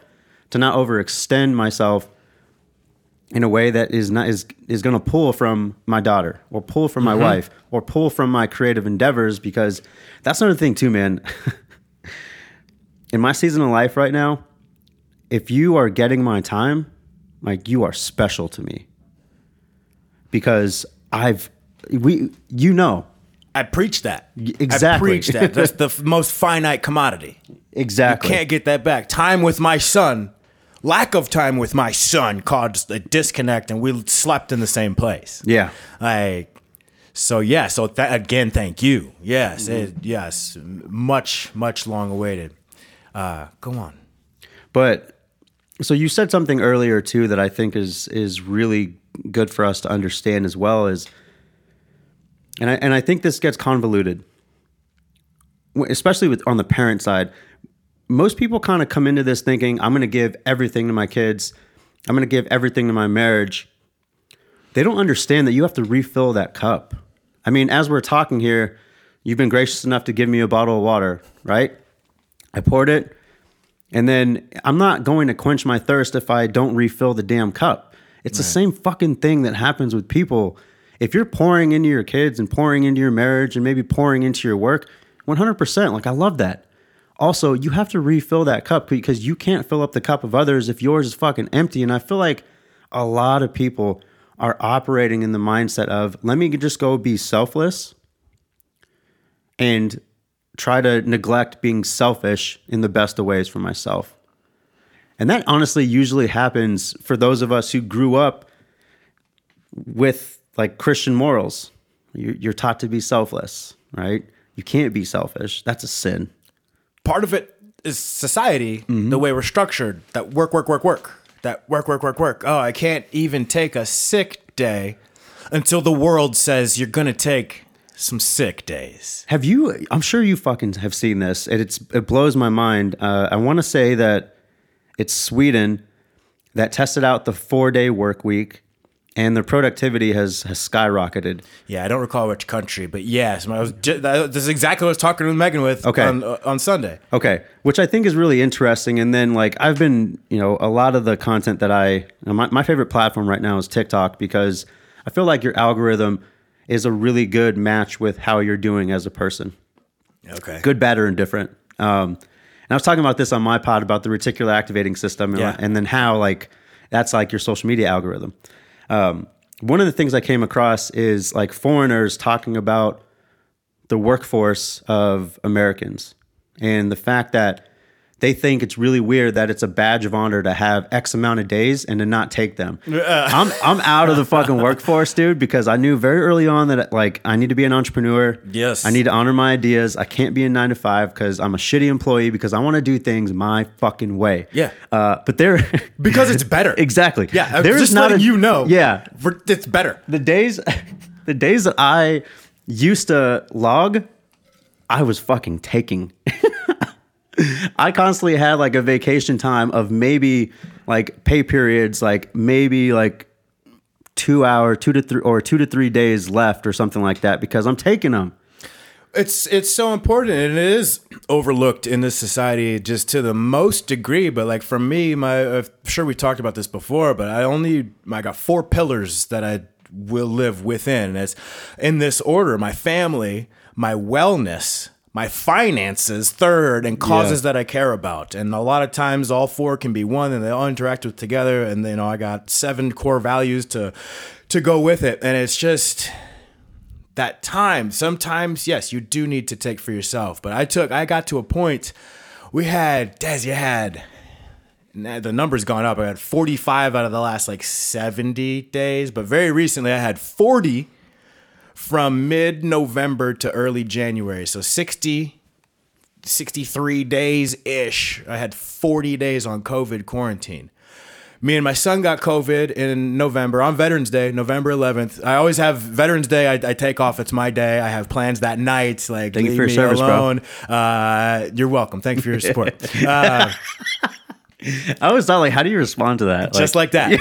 to not overextend myself in a way that is not is is going to pull from my daughter or pull from my mm-hmm. wife or pull from my creative endeavors because that's another thing too man in my season of life right now if you are getting my time like you are special to me because i've we you know I preach that. Exactly. I preach that. That's the most finite commodity. Exactly. You can't get that back. Time with my son lack of time with my son caused a disconnect and we slept in the same place. Yeah. I so yeah, so that again, thank you. Yes, it, yes, much much long awaited. Uh, go on. But so you said something earlier too that I think is is really good for us to understand as well is and I and I think this gets convoluted especially with on the parent side most people kind of come into this thinking, I'm going to give everything to my kids, I'm going to give everything to my marriage. They don't understand that you have to refill that cup. I mean, as we're talking here, you've been gracious enough to give me a bottle of water, right? I poured it, and then I'm not going to quench my thirst if I don't refill the damn cup. It's right. the same fucking thing that happens with people. If you're pouring into your kids and pouring into your marriage and maybe pouring into your work, 100%, like I love that. Also, you have to refill that cup because you can't fill up the cup of others if yours is fucking empty. And I feel like a lot of people are operating in the mindset of let me just go be selfless and try to neglect being selfish in the best of ways for myself. And that honestly usually happens for those of us who grew up with like Christian morals. You're taught to be selfless, right? You can't be selfish. That's a sin part of it is society, mm-hmm. the way we're structured. That work, work, work, work. That work, work, work, work. Oh, I can't even take a sick day until the world says you're gonna take some sick days. Have you? I'm sure you fucking have seen this, and it's it blows my mind. Uh, I want to say that it's Sweden that tested out the four day work week and their productivity has has skyrocketed. Yeah, I don't recall which country, but yes, I was just, this is exactly what I was talking to Megan with okay. on, uh, on Sunday. Okay, which I think is really interesting. And then like I've been, you know, a lot of the content that I my my favorite platform right now is TikTok because I feel like your algorithm is a really good match with how you're doing as a person. Okay. Good, bad, or indifferent. Um, and I was talking about this on my pod about the reticular activating system and, yeah. and then how like that's like your social media algorithm. Um, one of the things I came across is like foreigners talking about the workforce of Americans and the fact that they think it's really weird that it's a badge of honor to have X amount of days and to not take them. I'm I'm out of the fucking workforce, dude, because I knew very early on that like I need to be an entrepreneur. Yes. I need to honor my ideas. I can't be a nine to five because I'm a shitty employee because I want to do things my fucking way. Yeah. Uh, but there because it's better. exactly. Yeah, There is just not letting a- you know. Yeah. we're- it's better. the days the days that I used to log, I was fucking taking. I constantly had like a vacation time of maybe like pay periods, like maybe like two hour, two to three or two to three days left or something like that because I'm taking them. It's it's so important and it is overlooked in this society just to the most degree. But like for me, my I'm sure we talked about this before, but I only I got four pillars that I will live within. It's in this order: my family, my wellness, my finances third, and causes that I care about. And a lot of times, all four can be one, and they all interact with together. And you know, I got seven core values to to go with it, and it's just that time. Sometimes, yes, you do need to take for yourself. But I took, I got to a point. We had, Des, you had, the number's gone up. I had 45 out of the last like 70 days. But very recently, I had 40 from mid November to early January. So 60, 63 days ish. I had 40 days on COVID quarantine. Me and my son got COVID in November on Veterans Day, November 11th. I always have Veterans Day. I, I take off. It's my day. I have plans that night. Like Thank you leave for your me service, bro. alone. Uh, you're welcome. Thank you for your support. Uh, I always thought like, how do you respond to that? just like that.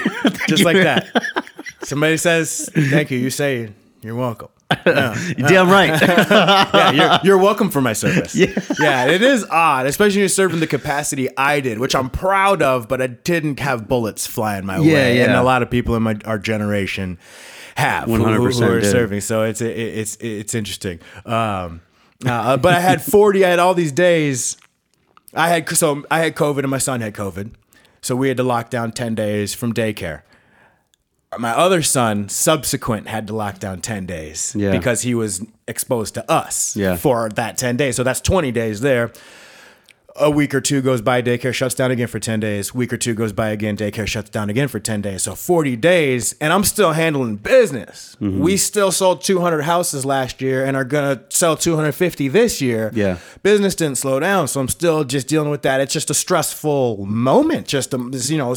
just like that. Somebody says thank you. You say you're welcome. Yeah. You're damn right. yeah, you're, you're welcome for my service. Yeah. yeah, it is odd, especially when you're serving the capacity I did, which I'm proud of, but I didn't have bullets flying my Yeah, way, and a lot of people in my our generation have who- who, 100% who are did. serving. So it's it, it's it's interesting. Um, uh, but I had 40. I had all these days. I had so I had COVID and my son had COVID, so we had to lock down 10 days from daycare my other son subsequent had to lock down 10 days Yeah. because he was exposed to us Yeah. for that 10 days so that's 20 days there a week or two goes by daycare shuts down again for 10 days week or two goes by again daycare shuts down again for 10 days so 40 days and i'm still handling business Mm-hmm. we still sold 200 houses last year and are gonna sell 250 this year Yeah. business didn't slow down so i'm still just dealing with that it's just a stressful moment just a you know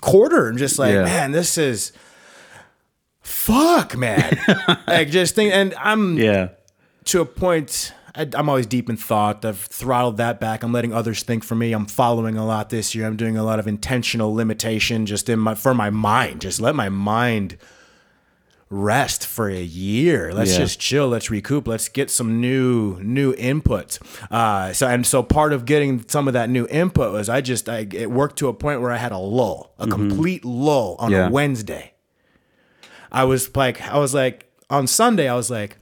quarter and just like Yeah. man this is fuck man. Like just think and i'm yeah. to a point I, i'm always deep in thought. I've throttled that back. I'm letting others think for me. I'm following a lot this year. I'm doing a lot of intentional limitation just in my for my mind. Just let my mind rest for a year. Let's Yeah. just chill. Let's recoup. Let's get some new new input. Uh so and so part of getting some of that new input was i just i it worked to a point where i had a lull a complete lull on Yeah. a wednesday I was like, I was like, on Sunday, I was like,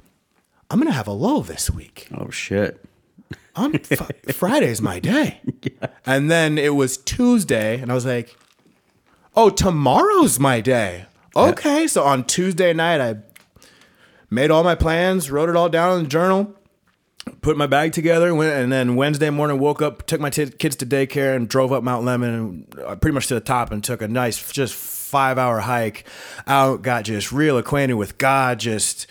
I'm gonna have a lull this week. Oh shit. I'm f- Friday's my day, and then it was Tuesday, and I was like, oh, tomorrow's my day. Okay, so on Tuesday night, I made all my plans, wrote it all down in the journal, put my bag together, went, and then Wednesday morning woke up, took my t- kids to daycare, and drove up Mount Lemmon, and uh, pretty much to the top, and took a nice, just five hour hike out. Got just real acquainted with God, just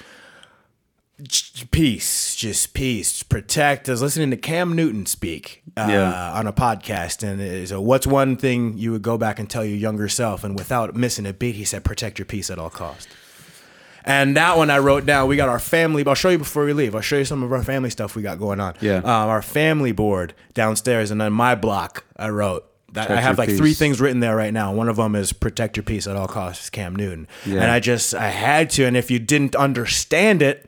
peace, just peace. Protect. I was listening to Cam Newton speak uh, Yeah. on a podcast, and is a, what's one thing you would go back and tell your younger self? And without missing a beat, he said, "Protect your peace at all cost." And that one I wrote down. We got our family. I'll show you before we leave. I'll show you some of our family stuff we got going on. Yeah. Um, our family board downstairs, and then my block. I wrote that I have like three things written there right now. One of them is protect your peace at all costs. Cam Newton. Yeah. And I just I had to. And if you didn't understand it,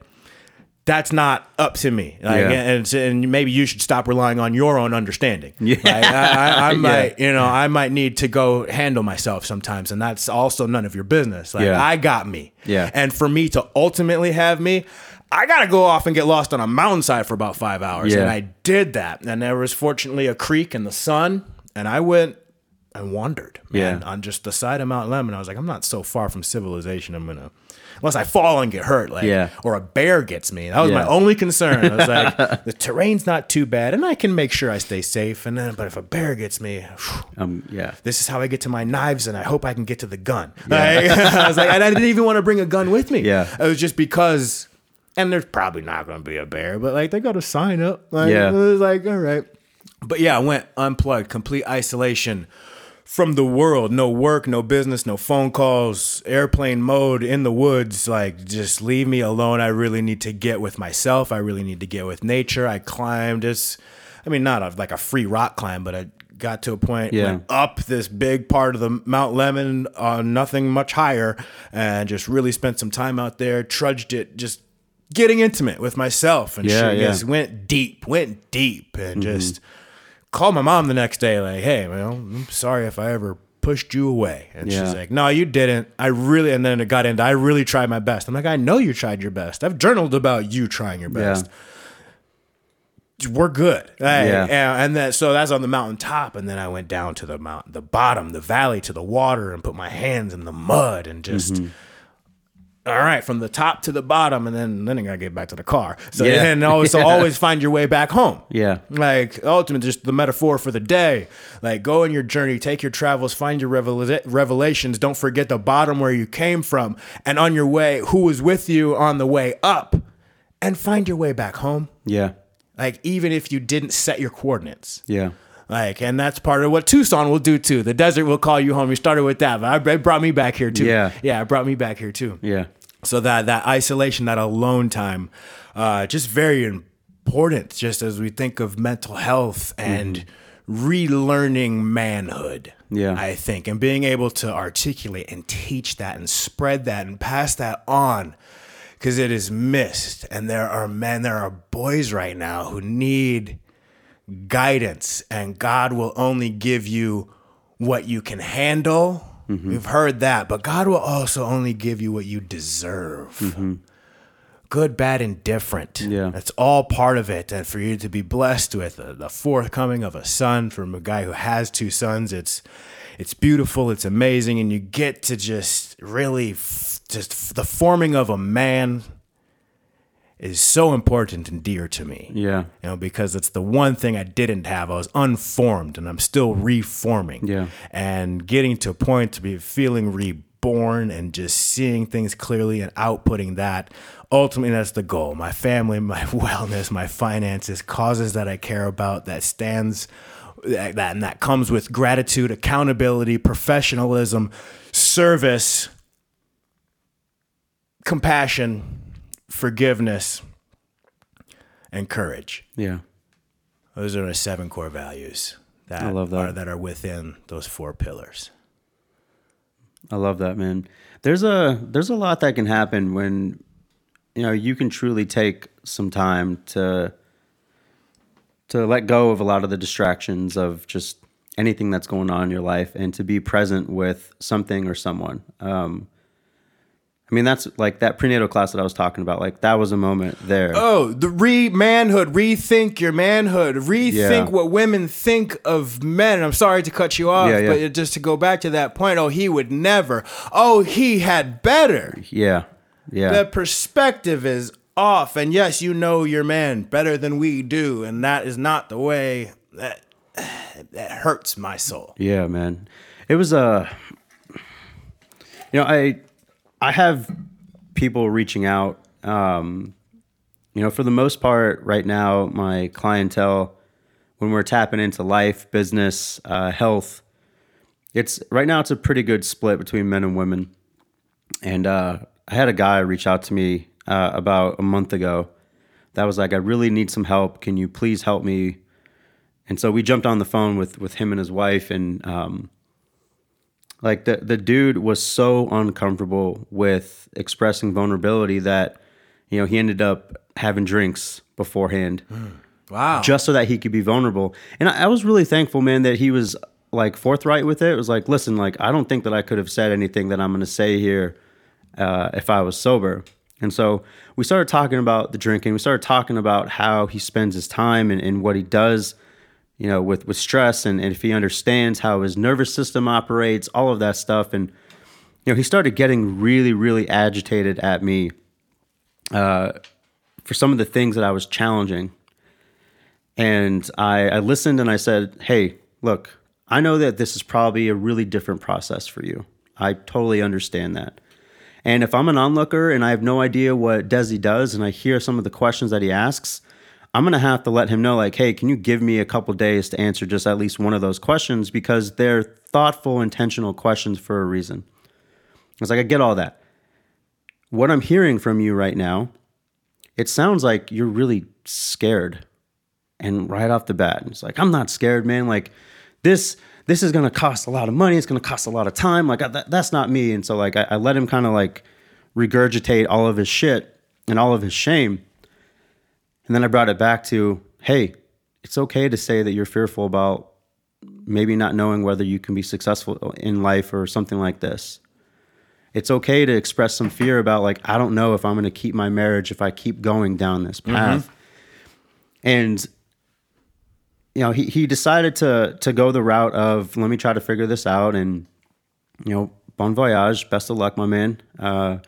that's not up to me. Like, Yeah. and, and maybe you should stop relying on your own understanding. Yeah. Like, I, I, I Yeah. might, you know, I might need to go handle myself sometimes, and that's also none of your business. Like, Yeah. I got me. Yeah. And for me to ultimately have me, I got to go off and get lost on a mountainside for about five hours. Yeah. And I did that. And there was fortunately a creek in the sun, and I went and wandered, man, Yeah. on just the side of Mount Lemmon. I was like, I'm not so far from civilization. I'm gonna, unless I fall and get hurt, like, Yeah. or a bear gets me. That was my only concern. I was like, the terrain's not too bad, and I can make sure I stay safe. And then, but if a bear gets me, whew, Um, yeah. this is how I get to my knives, and I hope I can get to the gun. Like, I was like, and I didn't even want to bring a gun with me. Yeah. it was just because, and there's probably not going to be a bear, but like they got to sign up. Like, Yeah. it was like all right. But yeah, I went unplugged, complete isolation from the world. No work, no business, no phone calls, airplane mode in the woods. Like, just leave me alone. I really need to get with myself. I really need to get with nature. I climbed. It's, I mean, not a, like a free rock climb, but I got to a point Yeah. went up this big part of the Mount Lemmon on nothing much higher, and just really spent some time out there. Trudged it, just getting intimate with myself and Yeah, shit. yeah. Mm-hmm. Just went deep, went deep, and just called my mom the next day, like, hey, well, I'm sorry if I ever pushed you away. And Yeah. she's like, no, you didn't. I really, and then it got into, I really tried my best. I'm like, I know you tried your best. I've journaled about you trying your best. We're good. Hey, Yeah. And, and then, so that's on the mountain top. And then I went down to the mountain, the bottom, the valley to the water and put my hands in the mud and just, Mm-hmm. All right, from the top to the bottom. And then, then I got to get back to the car. So, Yeah. and always, so always find your way back home. Yeah. Like ultimately, just the metaphor for the day. Like go on your journey, take your travels, find your revel- revelations. Don't forget the bottom where you came from, and on your way, who was with you on the way up, and find your way back home. Yeah. Like even if you didn't set your coordinates. Yeah. Like, and that's part of what Tucson will do too. The desert will call you home. You started with that, but it brought me back here too. Yeah. yeah, it brought me back here too. Yeah. So that that isolation, that alone time, uh, just very important. Just as we think of mental health and relearning manhood. Yeah. I think, and being able to articulate and teach that and spread that and pass that on, because it is missed. And there are men, there are boys right now who need guidance, and God will only give you what you can handle. Mm-hmm. We've heard that, but God will also only give you what you deserve. Mm-hmm. Good, bad, and different. Yeah. That's all part of it. And for you to be blessed with the, the forthcoming of a son from a guy who has two sons, it's it's beautiful, it's amazing, and you get to just really f- just f- the forming of a man is so important and dear to me Yeah. you know, because it's the one thing I didn't have. I was unformed and I'm still reforming. Yeah. And getting to a point to be feeling reborn and just seeing things clearly and outputting that. Ultimately, that's the goal. My family, my wellness, my finances, causes that I care about that stands that, that and that comes with gratitude, accountability, professionalism, service, compassion, forgiveness, and courage. Yeah. Those are the seven core values that I love that. are that are within those four pillars. I love that, man. There's a there's a lot that can happen when you know you can truly take some time to to let go of a lot of the distractions of just anything that's going on in your life and to be present with something or someone. Um, I mean, that's like that prenatal class that I was talking about. Like that was a moment there. Oh, the re manhood, rethink your manhood, rethink Yeah. what women think of men. I'm sorry to cut you off, Yeah, yeah. but just to go back to that point, oh, he would never. Oh, he had better. Yeah, yeah, The perspective is off, and yes, you know your man better than we do, and that is not the way that that hurts my soul. Yeah, man. It was a you know, I I have people reaching out um you know, for the most part right now my clientele when we're tapping into life, business, uh health, it's right now it's a pretty good split between men and women. And uh I had a guy reach out to me uh about a month ago that was like I really need some help. Can you please help me and so we jumped on the phone with with him and his wife and um like the the dude was so uncomfortable with expressing vulnerability that you know he ended up having drinks beforehand. Wow. just so that he could be vulnerable. And I, I was really thankful man that he was like forthright with it. It was like listen like i don't think that i could have said anything that i'm going to say here uh, if i was sober. And so we started talking about the drinking. We started talking about how he spends his time and, and what he does you know, with with stress and, and if he understands how his nervous system operates, all of that stuff. And you know, he started getting really, really agitated at me uh, for some of the things that I was challenging. And I, I listened and I said, "Hey, look, I know that this is probably a really different process for you. I totally understand that." And if I'm an onlooker and I have no idea what Desi does and I hear some of the questions that he asks, I'm going to have to let him know, like, hey, can you give me a couple days to answer just at least one of those questions because they're thoughtful, intentional questions for a reason. It's like, I get all that. What I'm hearing from you right now, it sounds like you're really scared. And right off the bat, it's like, I'm not scared, man. Like, this this is to cost a lot of money. It's to cost a lot of time. Like that, that's not me. And so like I, I let him kind of like regurgitate all of his shit and all of his shame. And then I brought it back to, hey, it's okay to say that you're fearful about maybe not knowing whether you can be successful in life or something like this. It's okay to express some fear about like I don't know if I'm going to keep my marriage if I keep going down this path. Mm-hmm. And you know, he, he decided to to go the route of let me try to figure this out and you know, bon voyage, best of luck, my man. Uh,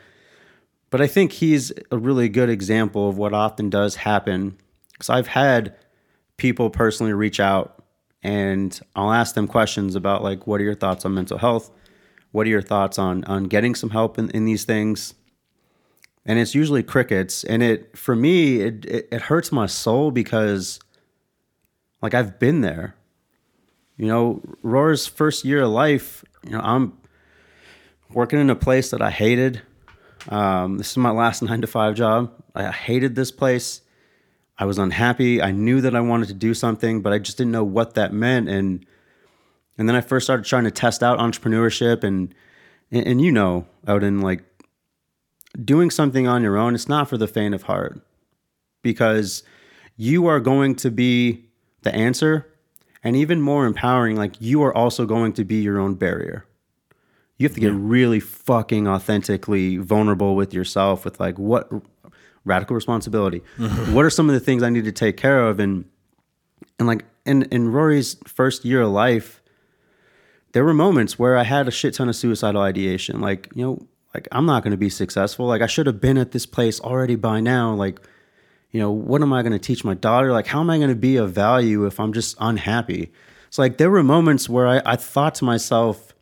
but I think he's a really good example of what often does happen because I've had people personally reach out and I'll ask them questions about like what are your thoughts on mental health? What are your thoughts on on getting some help in, in these things? And it's usually crickets. And it for me, it, it, it hurts my soul because like I've been there. You know, Roar's first year of life, you know, I'm working in a place that I hated. Um, this is my last nine to five job. I hated this place. I was unhappy. I knew that I wanted to do something, but I just didn't know what that meant. And and then I first started trying to test out entrepreneurship and and, and you know, out in like doing something on your own, it's not for the faint of heart. Because you are going to be the answer and even more empowering like you are also going to be your own barrier you have to get yeah. really fucking authentically vulnerable with yourself with like what radical responsibility what are some of the things i need to take care of and and like in in rory's first year of life there were moments where i had a shit ton of suicidal ideation like you know like i'm not going to be successful like i should have been at this place already by now like you know, what am I going to teach my daughter? Like, how am I going to be of value if I'm just unhappy? It's like there were moments where I, I thought to myself,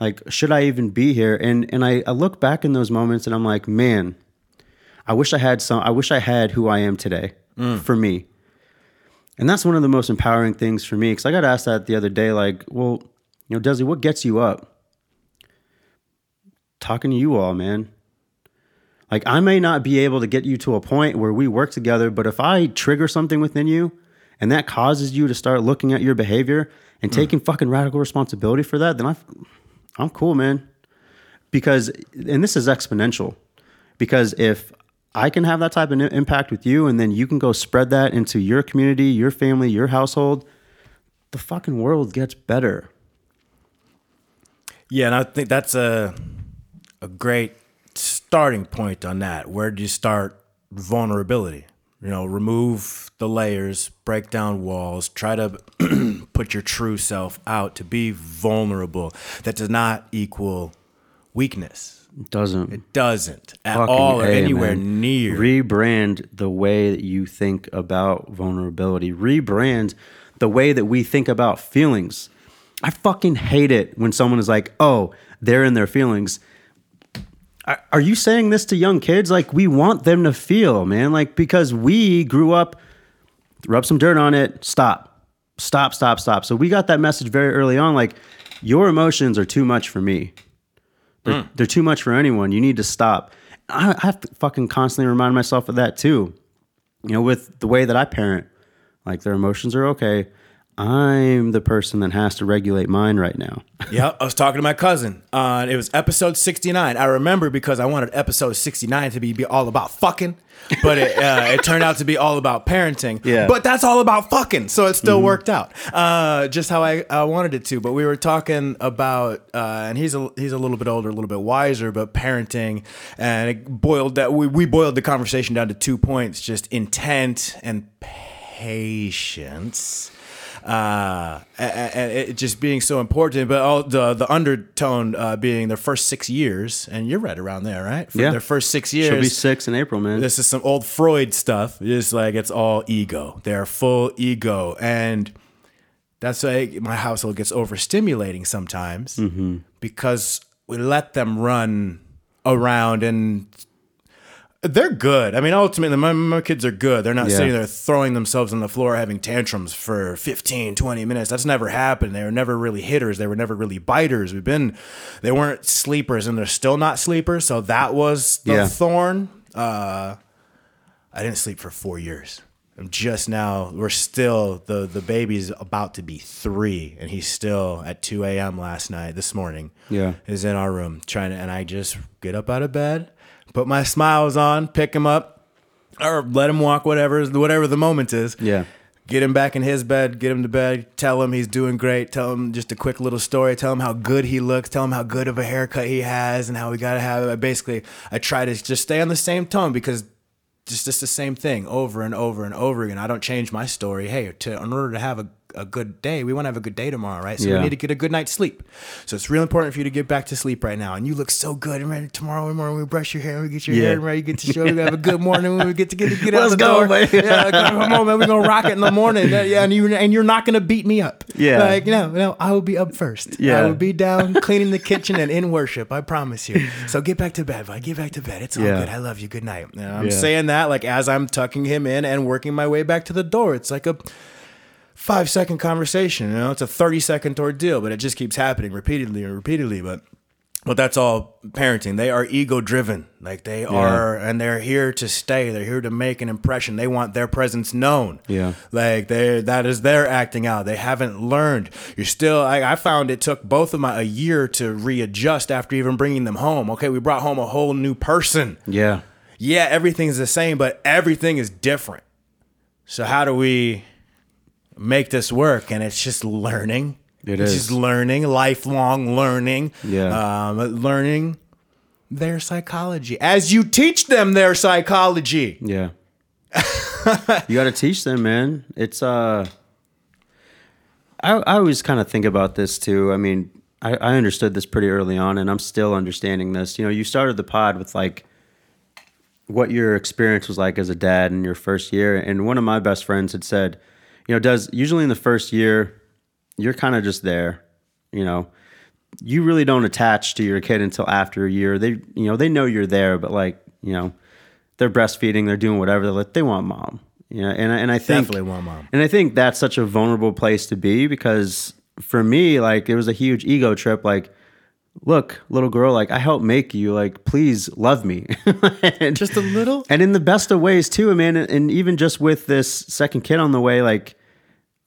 like, should I even be here? And and I, I look back in those moments and I'm like, man, I wish I had some. I wish I had who I am today mm. for me. And that's one of the most empowering things for me because I got asked that the other day. Like, well, you know, Desi, what gets you up? Talking to you all, man. Like I may not be able to get you to a point where we work together, but if I trigger something within you and that causes you to start looking at your behavior and mm. taking fucking radical responsibility for that, then I I'm cool, man. Because and this is exponential. Because if I can have that type of impact with you and then you can go spread that into your community, your family, your household, the fucking world gets better. Yeah, and I think that's a a great starting point on that? Where do you start vulnerability? You know, remove the layers, break down walls, try to put your true self out to be vulnerable. That does not equal weakness. It doesn't. It doesn't at Fucking all or a, anywhere man. near. Rebrand the way that you think about vulnerability. Rebrand the way that we think about feelings. I fucking hate it when someone is like, oh, they're in their feelings are you saying this to young kids? Like, we want them to feel, man. Like, because we grew up, rub some dirt on it, stop, stop, stop, stop. So we got that message very early on. Like, your emotions are too much for me. They're, mm. they're too much for anyone. You need to stop. I, I have to fucking constantly remind myself of that too. You know, with the way that I parent, like their emotions are okay. I'm the person that has to regulate mine right now. yeah, I was talking to my cousin. Uh, it was episode 69. I remember because I wanted episode 69 to be, be all about fucking, but it, uh, it turned out to be all about parenting. Yeah. But that's all about fucking, so it still mm-hmm. worked out. Uh, just how I, I wanted it to. But we were talking about, uh, and he's a he's a little bit older, a little bit wiser, but parenting, and it boiled that we we boiled the conversation down to two points: just intent and patience uh, and, it just being so important. But all the the undertone uh, being their first six years, and you're right around there, right? For Yeah. their first six years. She'll be six in April, man. This is some old Freud stuff. It's like it's all ego. They're full ego, and that's why my household gets overstimulating sometimes Mm-hmm. because we let them run around and they're good. I mean, ultimately, my, my kids are good. They're not Yeah. sitting there throwing themselves on the floor having tantrums for 15, 20 minutes. That's never happened. They were never really hitters. They were never really biters. We've been, they weren't sleepers and they're still not sleepers. So that was the Yeah. thorn. Uh, I didn't sleep for four years. I'm just now, we're still, the, the baby's about to be three and he's still at 2 a.m. last night, this morning Yeah. is in our room trying to, and I just get up out of bed, put my smiles on, pick him up, or let him walk, whatever, whatever the moment is. Yeah. Get him back in his bed, get him to bed, tell him he's doing great, tell him just a quick little story, tell him how good he looks, tell him how good of a haircut he has, and how we gotta have it. Basically, I try to just stay on the same tone because just just the same thing over and over and over again. I don't change my story. Hey, to in order to have a, a good day, we want to have a good day tomorrow, right? So Yeah. we need to get a good night's sleep. So it's real important for you to get back to sleep right now. And you look so good. And ready tomorrow morning we brush your hair, we get your Yeah. hair ready, you get to show, we have a good morning when we get to get, get out Let's the go, door. baby. Yeah, come on, man, we're gonna rock it in the morning. Yeah, and you and you're not gonna beat me up. Yeah. like no, no, I will be up first. Yeah. I will be down cleaning the kitchen and in worship. I promise you. So get back to bed, bud. Get back to bed. It's all Yeah. good. I love you. Good night. And I'm saying that like as I'm tucking him in and working my way back to the door. It's like a five second conversation. You know, it's a 30 second ordeal, but it just keeps happening repeatedly and repeatedly. But but that's all parenting. They are ego driven. Like they are, and they're here to stay. They're here to make an impression. They want their presence known. Yeah. Like they that is their acting out. They haven't learned. You're still. I, I found it took both of my a year to readjust after even bringing them home. Okay, we brought home a whole new person Yeah. yeah, everything's the same, but everything is different. So how do we make this work? And it's just learning. It it's is. just learning, lifelong learning. Yeah. Um, learning their psychology as you teach them their psychology. Yeah. you got to teach them, man. It's uh I I always kind of think about this too. I mean, I, I understood this pretty early on and I'm still understanding this. You know, you started the pod with like what your experience was like as a dad in your first year and one of my best friends had said, you know, does usually in the first year you're kind of just there, you know. You really don't attach to your kid until after a year. They you know, they know you're there, but like, you know, they're breastfeeding, they're doing whatever. They're like, they want mom. You know, and and I think Definitely want mom. And I think that's such a vulnerable place to be because for me, like it was a huge ego trip. Like, look, little girl, like I helped make you. Like, please love me. And- Just a little. and in the best of ways too, man. And even just with this second kid on the way, like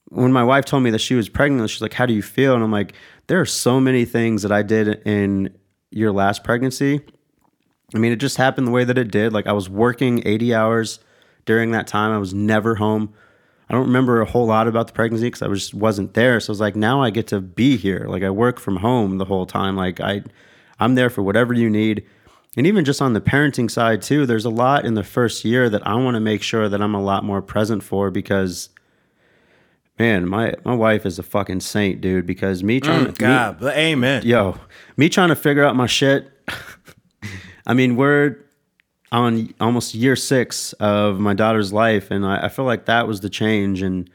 when my wife told me that she was pregnant, she's like, "How do you feel?" And I'm like, "There are so many things that I did in your last pregnancy. I mean, it just happened the way that it did. Like I was working 80 hours during that time. I was never home. I don't remember a whole lot about the pregnancy because I was just wasn't there. So I was like, now I get to be here. Like I work from home the whole time. Like I, I'm there for whatever you need. And even just on the parenting side too, there's a lot in the first year that I want to make sure that I'm a lot more present for because, man, my my wife is a fucking saint, dude. Because me mm, trying to God, but amen. yo, me trying to figure out my shit. I mean, we're on almost year six of my daughter's life, and I, I feel like that was the change. And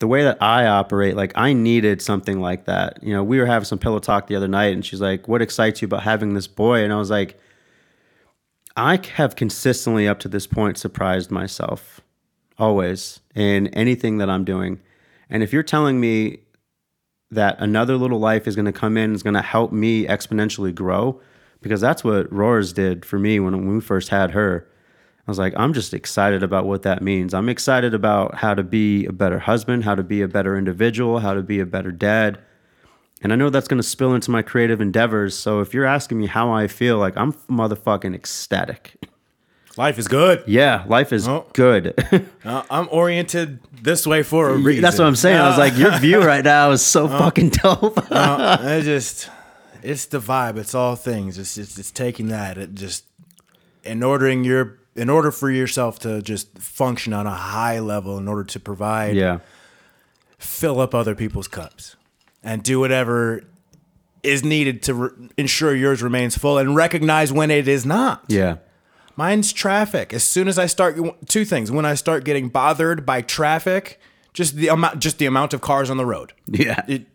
the way that I operate, like I needed something like that. You know, we were having some pillow talk the other night, and she's like, "What excites you about having this boy?" And I was like, I have consistently up to this point surprised myself always in anything that I'm doing. And if you're telling me that another little life is going to come in is going to help me exponentially grow because that's what Roars did for me when, we first had her. I was like, I'm just excited about what that means. I'm excited about how to be a better husband, how to be a better individual, how to be a better dad. And I know that's going to spill into my creative endeavors. So if you're asking me how I feel, like I'm motherfucking ecstatic. Life is good. Yeah, life is Oh. good. Uh, I'm oriented this way for a reason. That's what I'm saying. I was Uh, like, your view right now is so fucking dope. uh, it just it's the vibe it's all things it's, it's it's taking that it just in ordering your in order for yourself to just function on a high level in order to provide yeah. fill up other people's cups and do whatever is needed to re- ensure yours remains full and recognize when it is not. Yeah. Mine's traffic. As soon as I start two things, when I start getting bothered by traffic, just the amount just the amount of cars on the road. Yeah. It,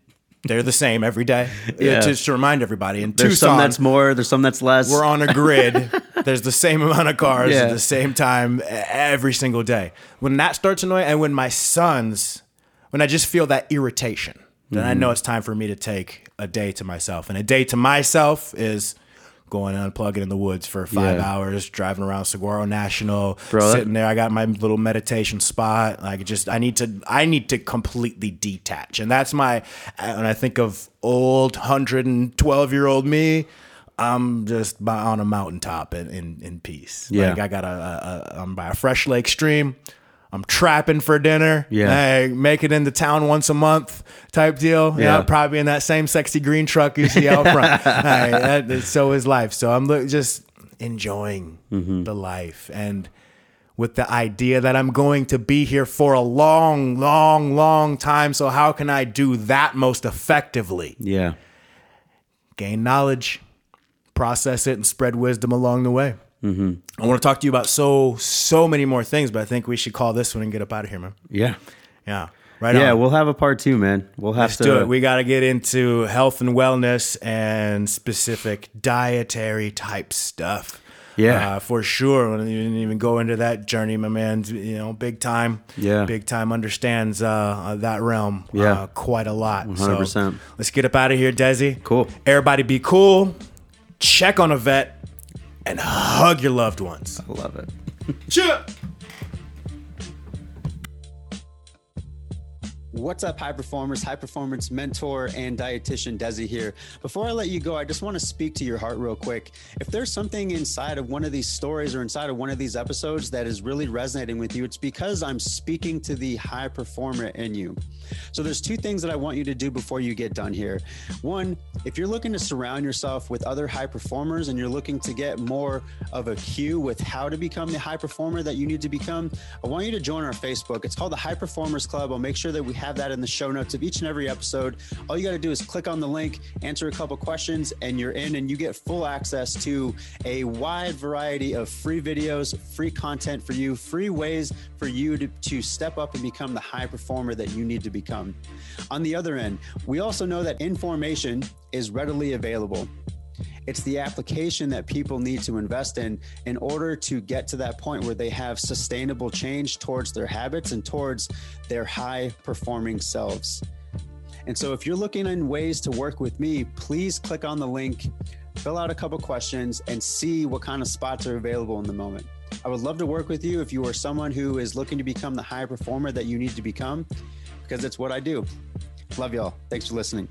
they're the same every day. Yeah. Just to remind everybody. In There's Tucson, some that's more, there's some that's less. we're on a grid. There's the same amount of cars Yeah. at the same time every single day. When that starts annoying, and when my sons, when I just feel that irritation, then I Mm-hmm. know it's time for me to take a day to myself. And a day to myself is going and unplugging in the woods for five Yeah. hours, driving around Saguaro National, Bro, sitting there. I got my little meditation spot. Like just, I need to, I need to completely detach. And that's my, when I think of old 112 year old me, I'm just by, on a mountaintop in, in, in peace. Yeah. Like I got a, a, a, I'm by a fresh lake stream. I'm trapping for dinner. Yeah. Hey, make it into town once a month type deal. Yeah. Yeah. probably in that same sexy green truck you see out front. hey, that, that- so is life. So I'm look, just enjoying Mm-hmm. the life and with the idea that I'm going to be here for a long, long, long time. So how can I do that most effectively? yeah. gain knowledge, process it, and spread wisdom along the way. Mm-hmm. I want to talk to you about so so many more things, but I think we should call this one and get up out of here, man. Yeah. Yeah, right. Yeah, on. we'll have a part two, man. We'll have Let's to do it. We got to get into health and wellness and specific dietary type stuff. Yeah. uh, for sure. We didn't even go into that journey, my man. You know, big time. Yeah. big time understands uh, uh, that realm. Yeah. uh, quite a lot. 100%. let's get up out of here, Desi. Cool. Everybody, be cool. Check on a vet and hug your loved ones. I love it. Cheer. What's up, high performers, high performance mentor, and dietitian Desi here. Before I let you go, I just want to speak to your heart real quick. If there's something inside of one of these stories or inside of one of these episodes that is really resonating with you, it's because I'm speaking to the high performer in you. So there's two things that I want you to do before you get done here. One, if you're looking to surround yourself with other high performers and you're looking to get more of a cue with how to become the high performer that you need to become, I want you to join our Facebook. It's called the High Performers Club. I'll make sure that we have that in the show notes of each and every episode. All you got to do is click on the link, answer a couple questions, and you're in, and you get full access to a wide variety of free videos, free content for you, free ways for you to, to step up and become the high performer that you need to become. On the other end, we also know that information is readily available. It's the application that people need to invest in in order to get to that point where they have sustainable change towards their habits and towards their high performing selves. And so, if you're looking in ways to work with me, please click on the link, fill out a couple questions, and see what kind of spots are available in the moment. I would love to work with you if you are someone who is looking to become the high performer that you need to become, because it's what I do. Love y'all. Thanks for listening.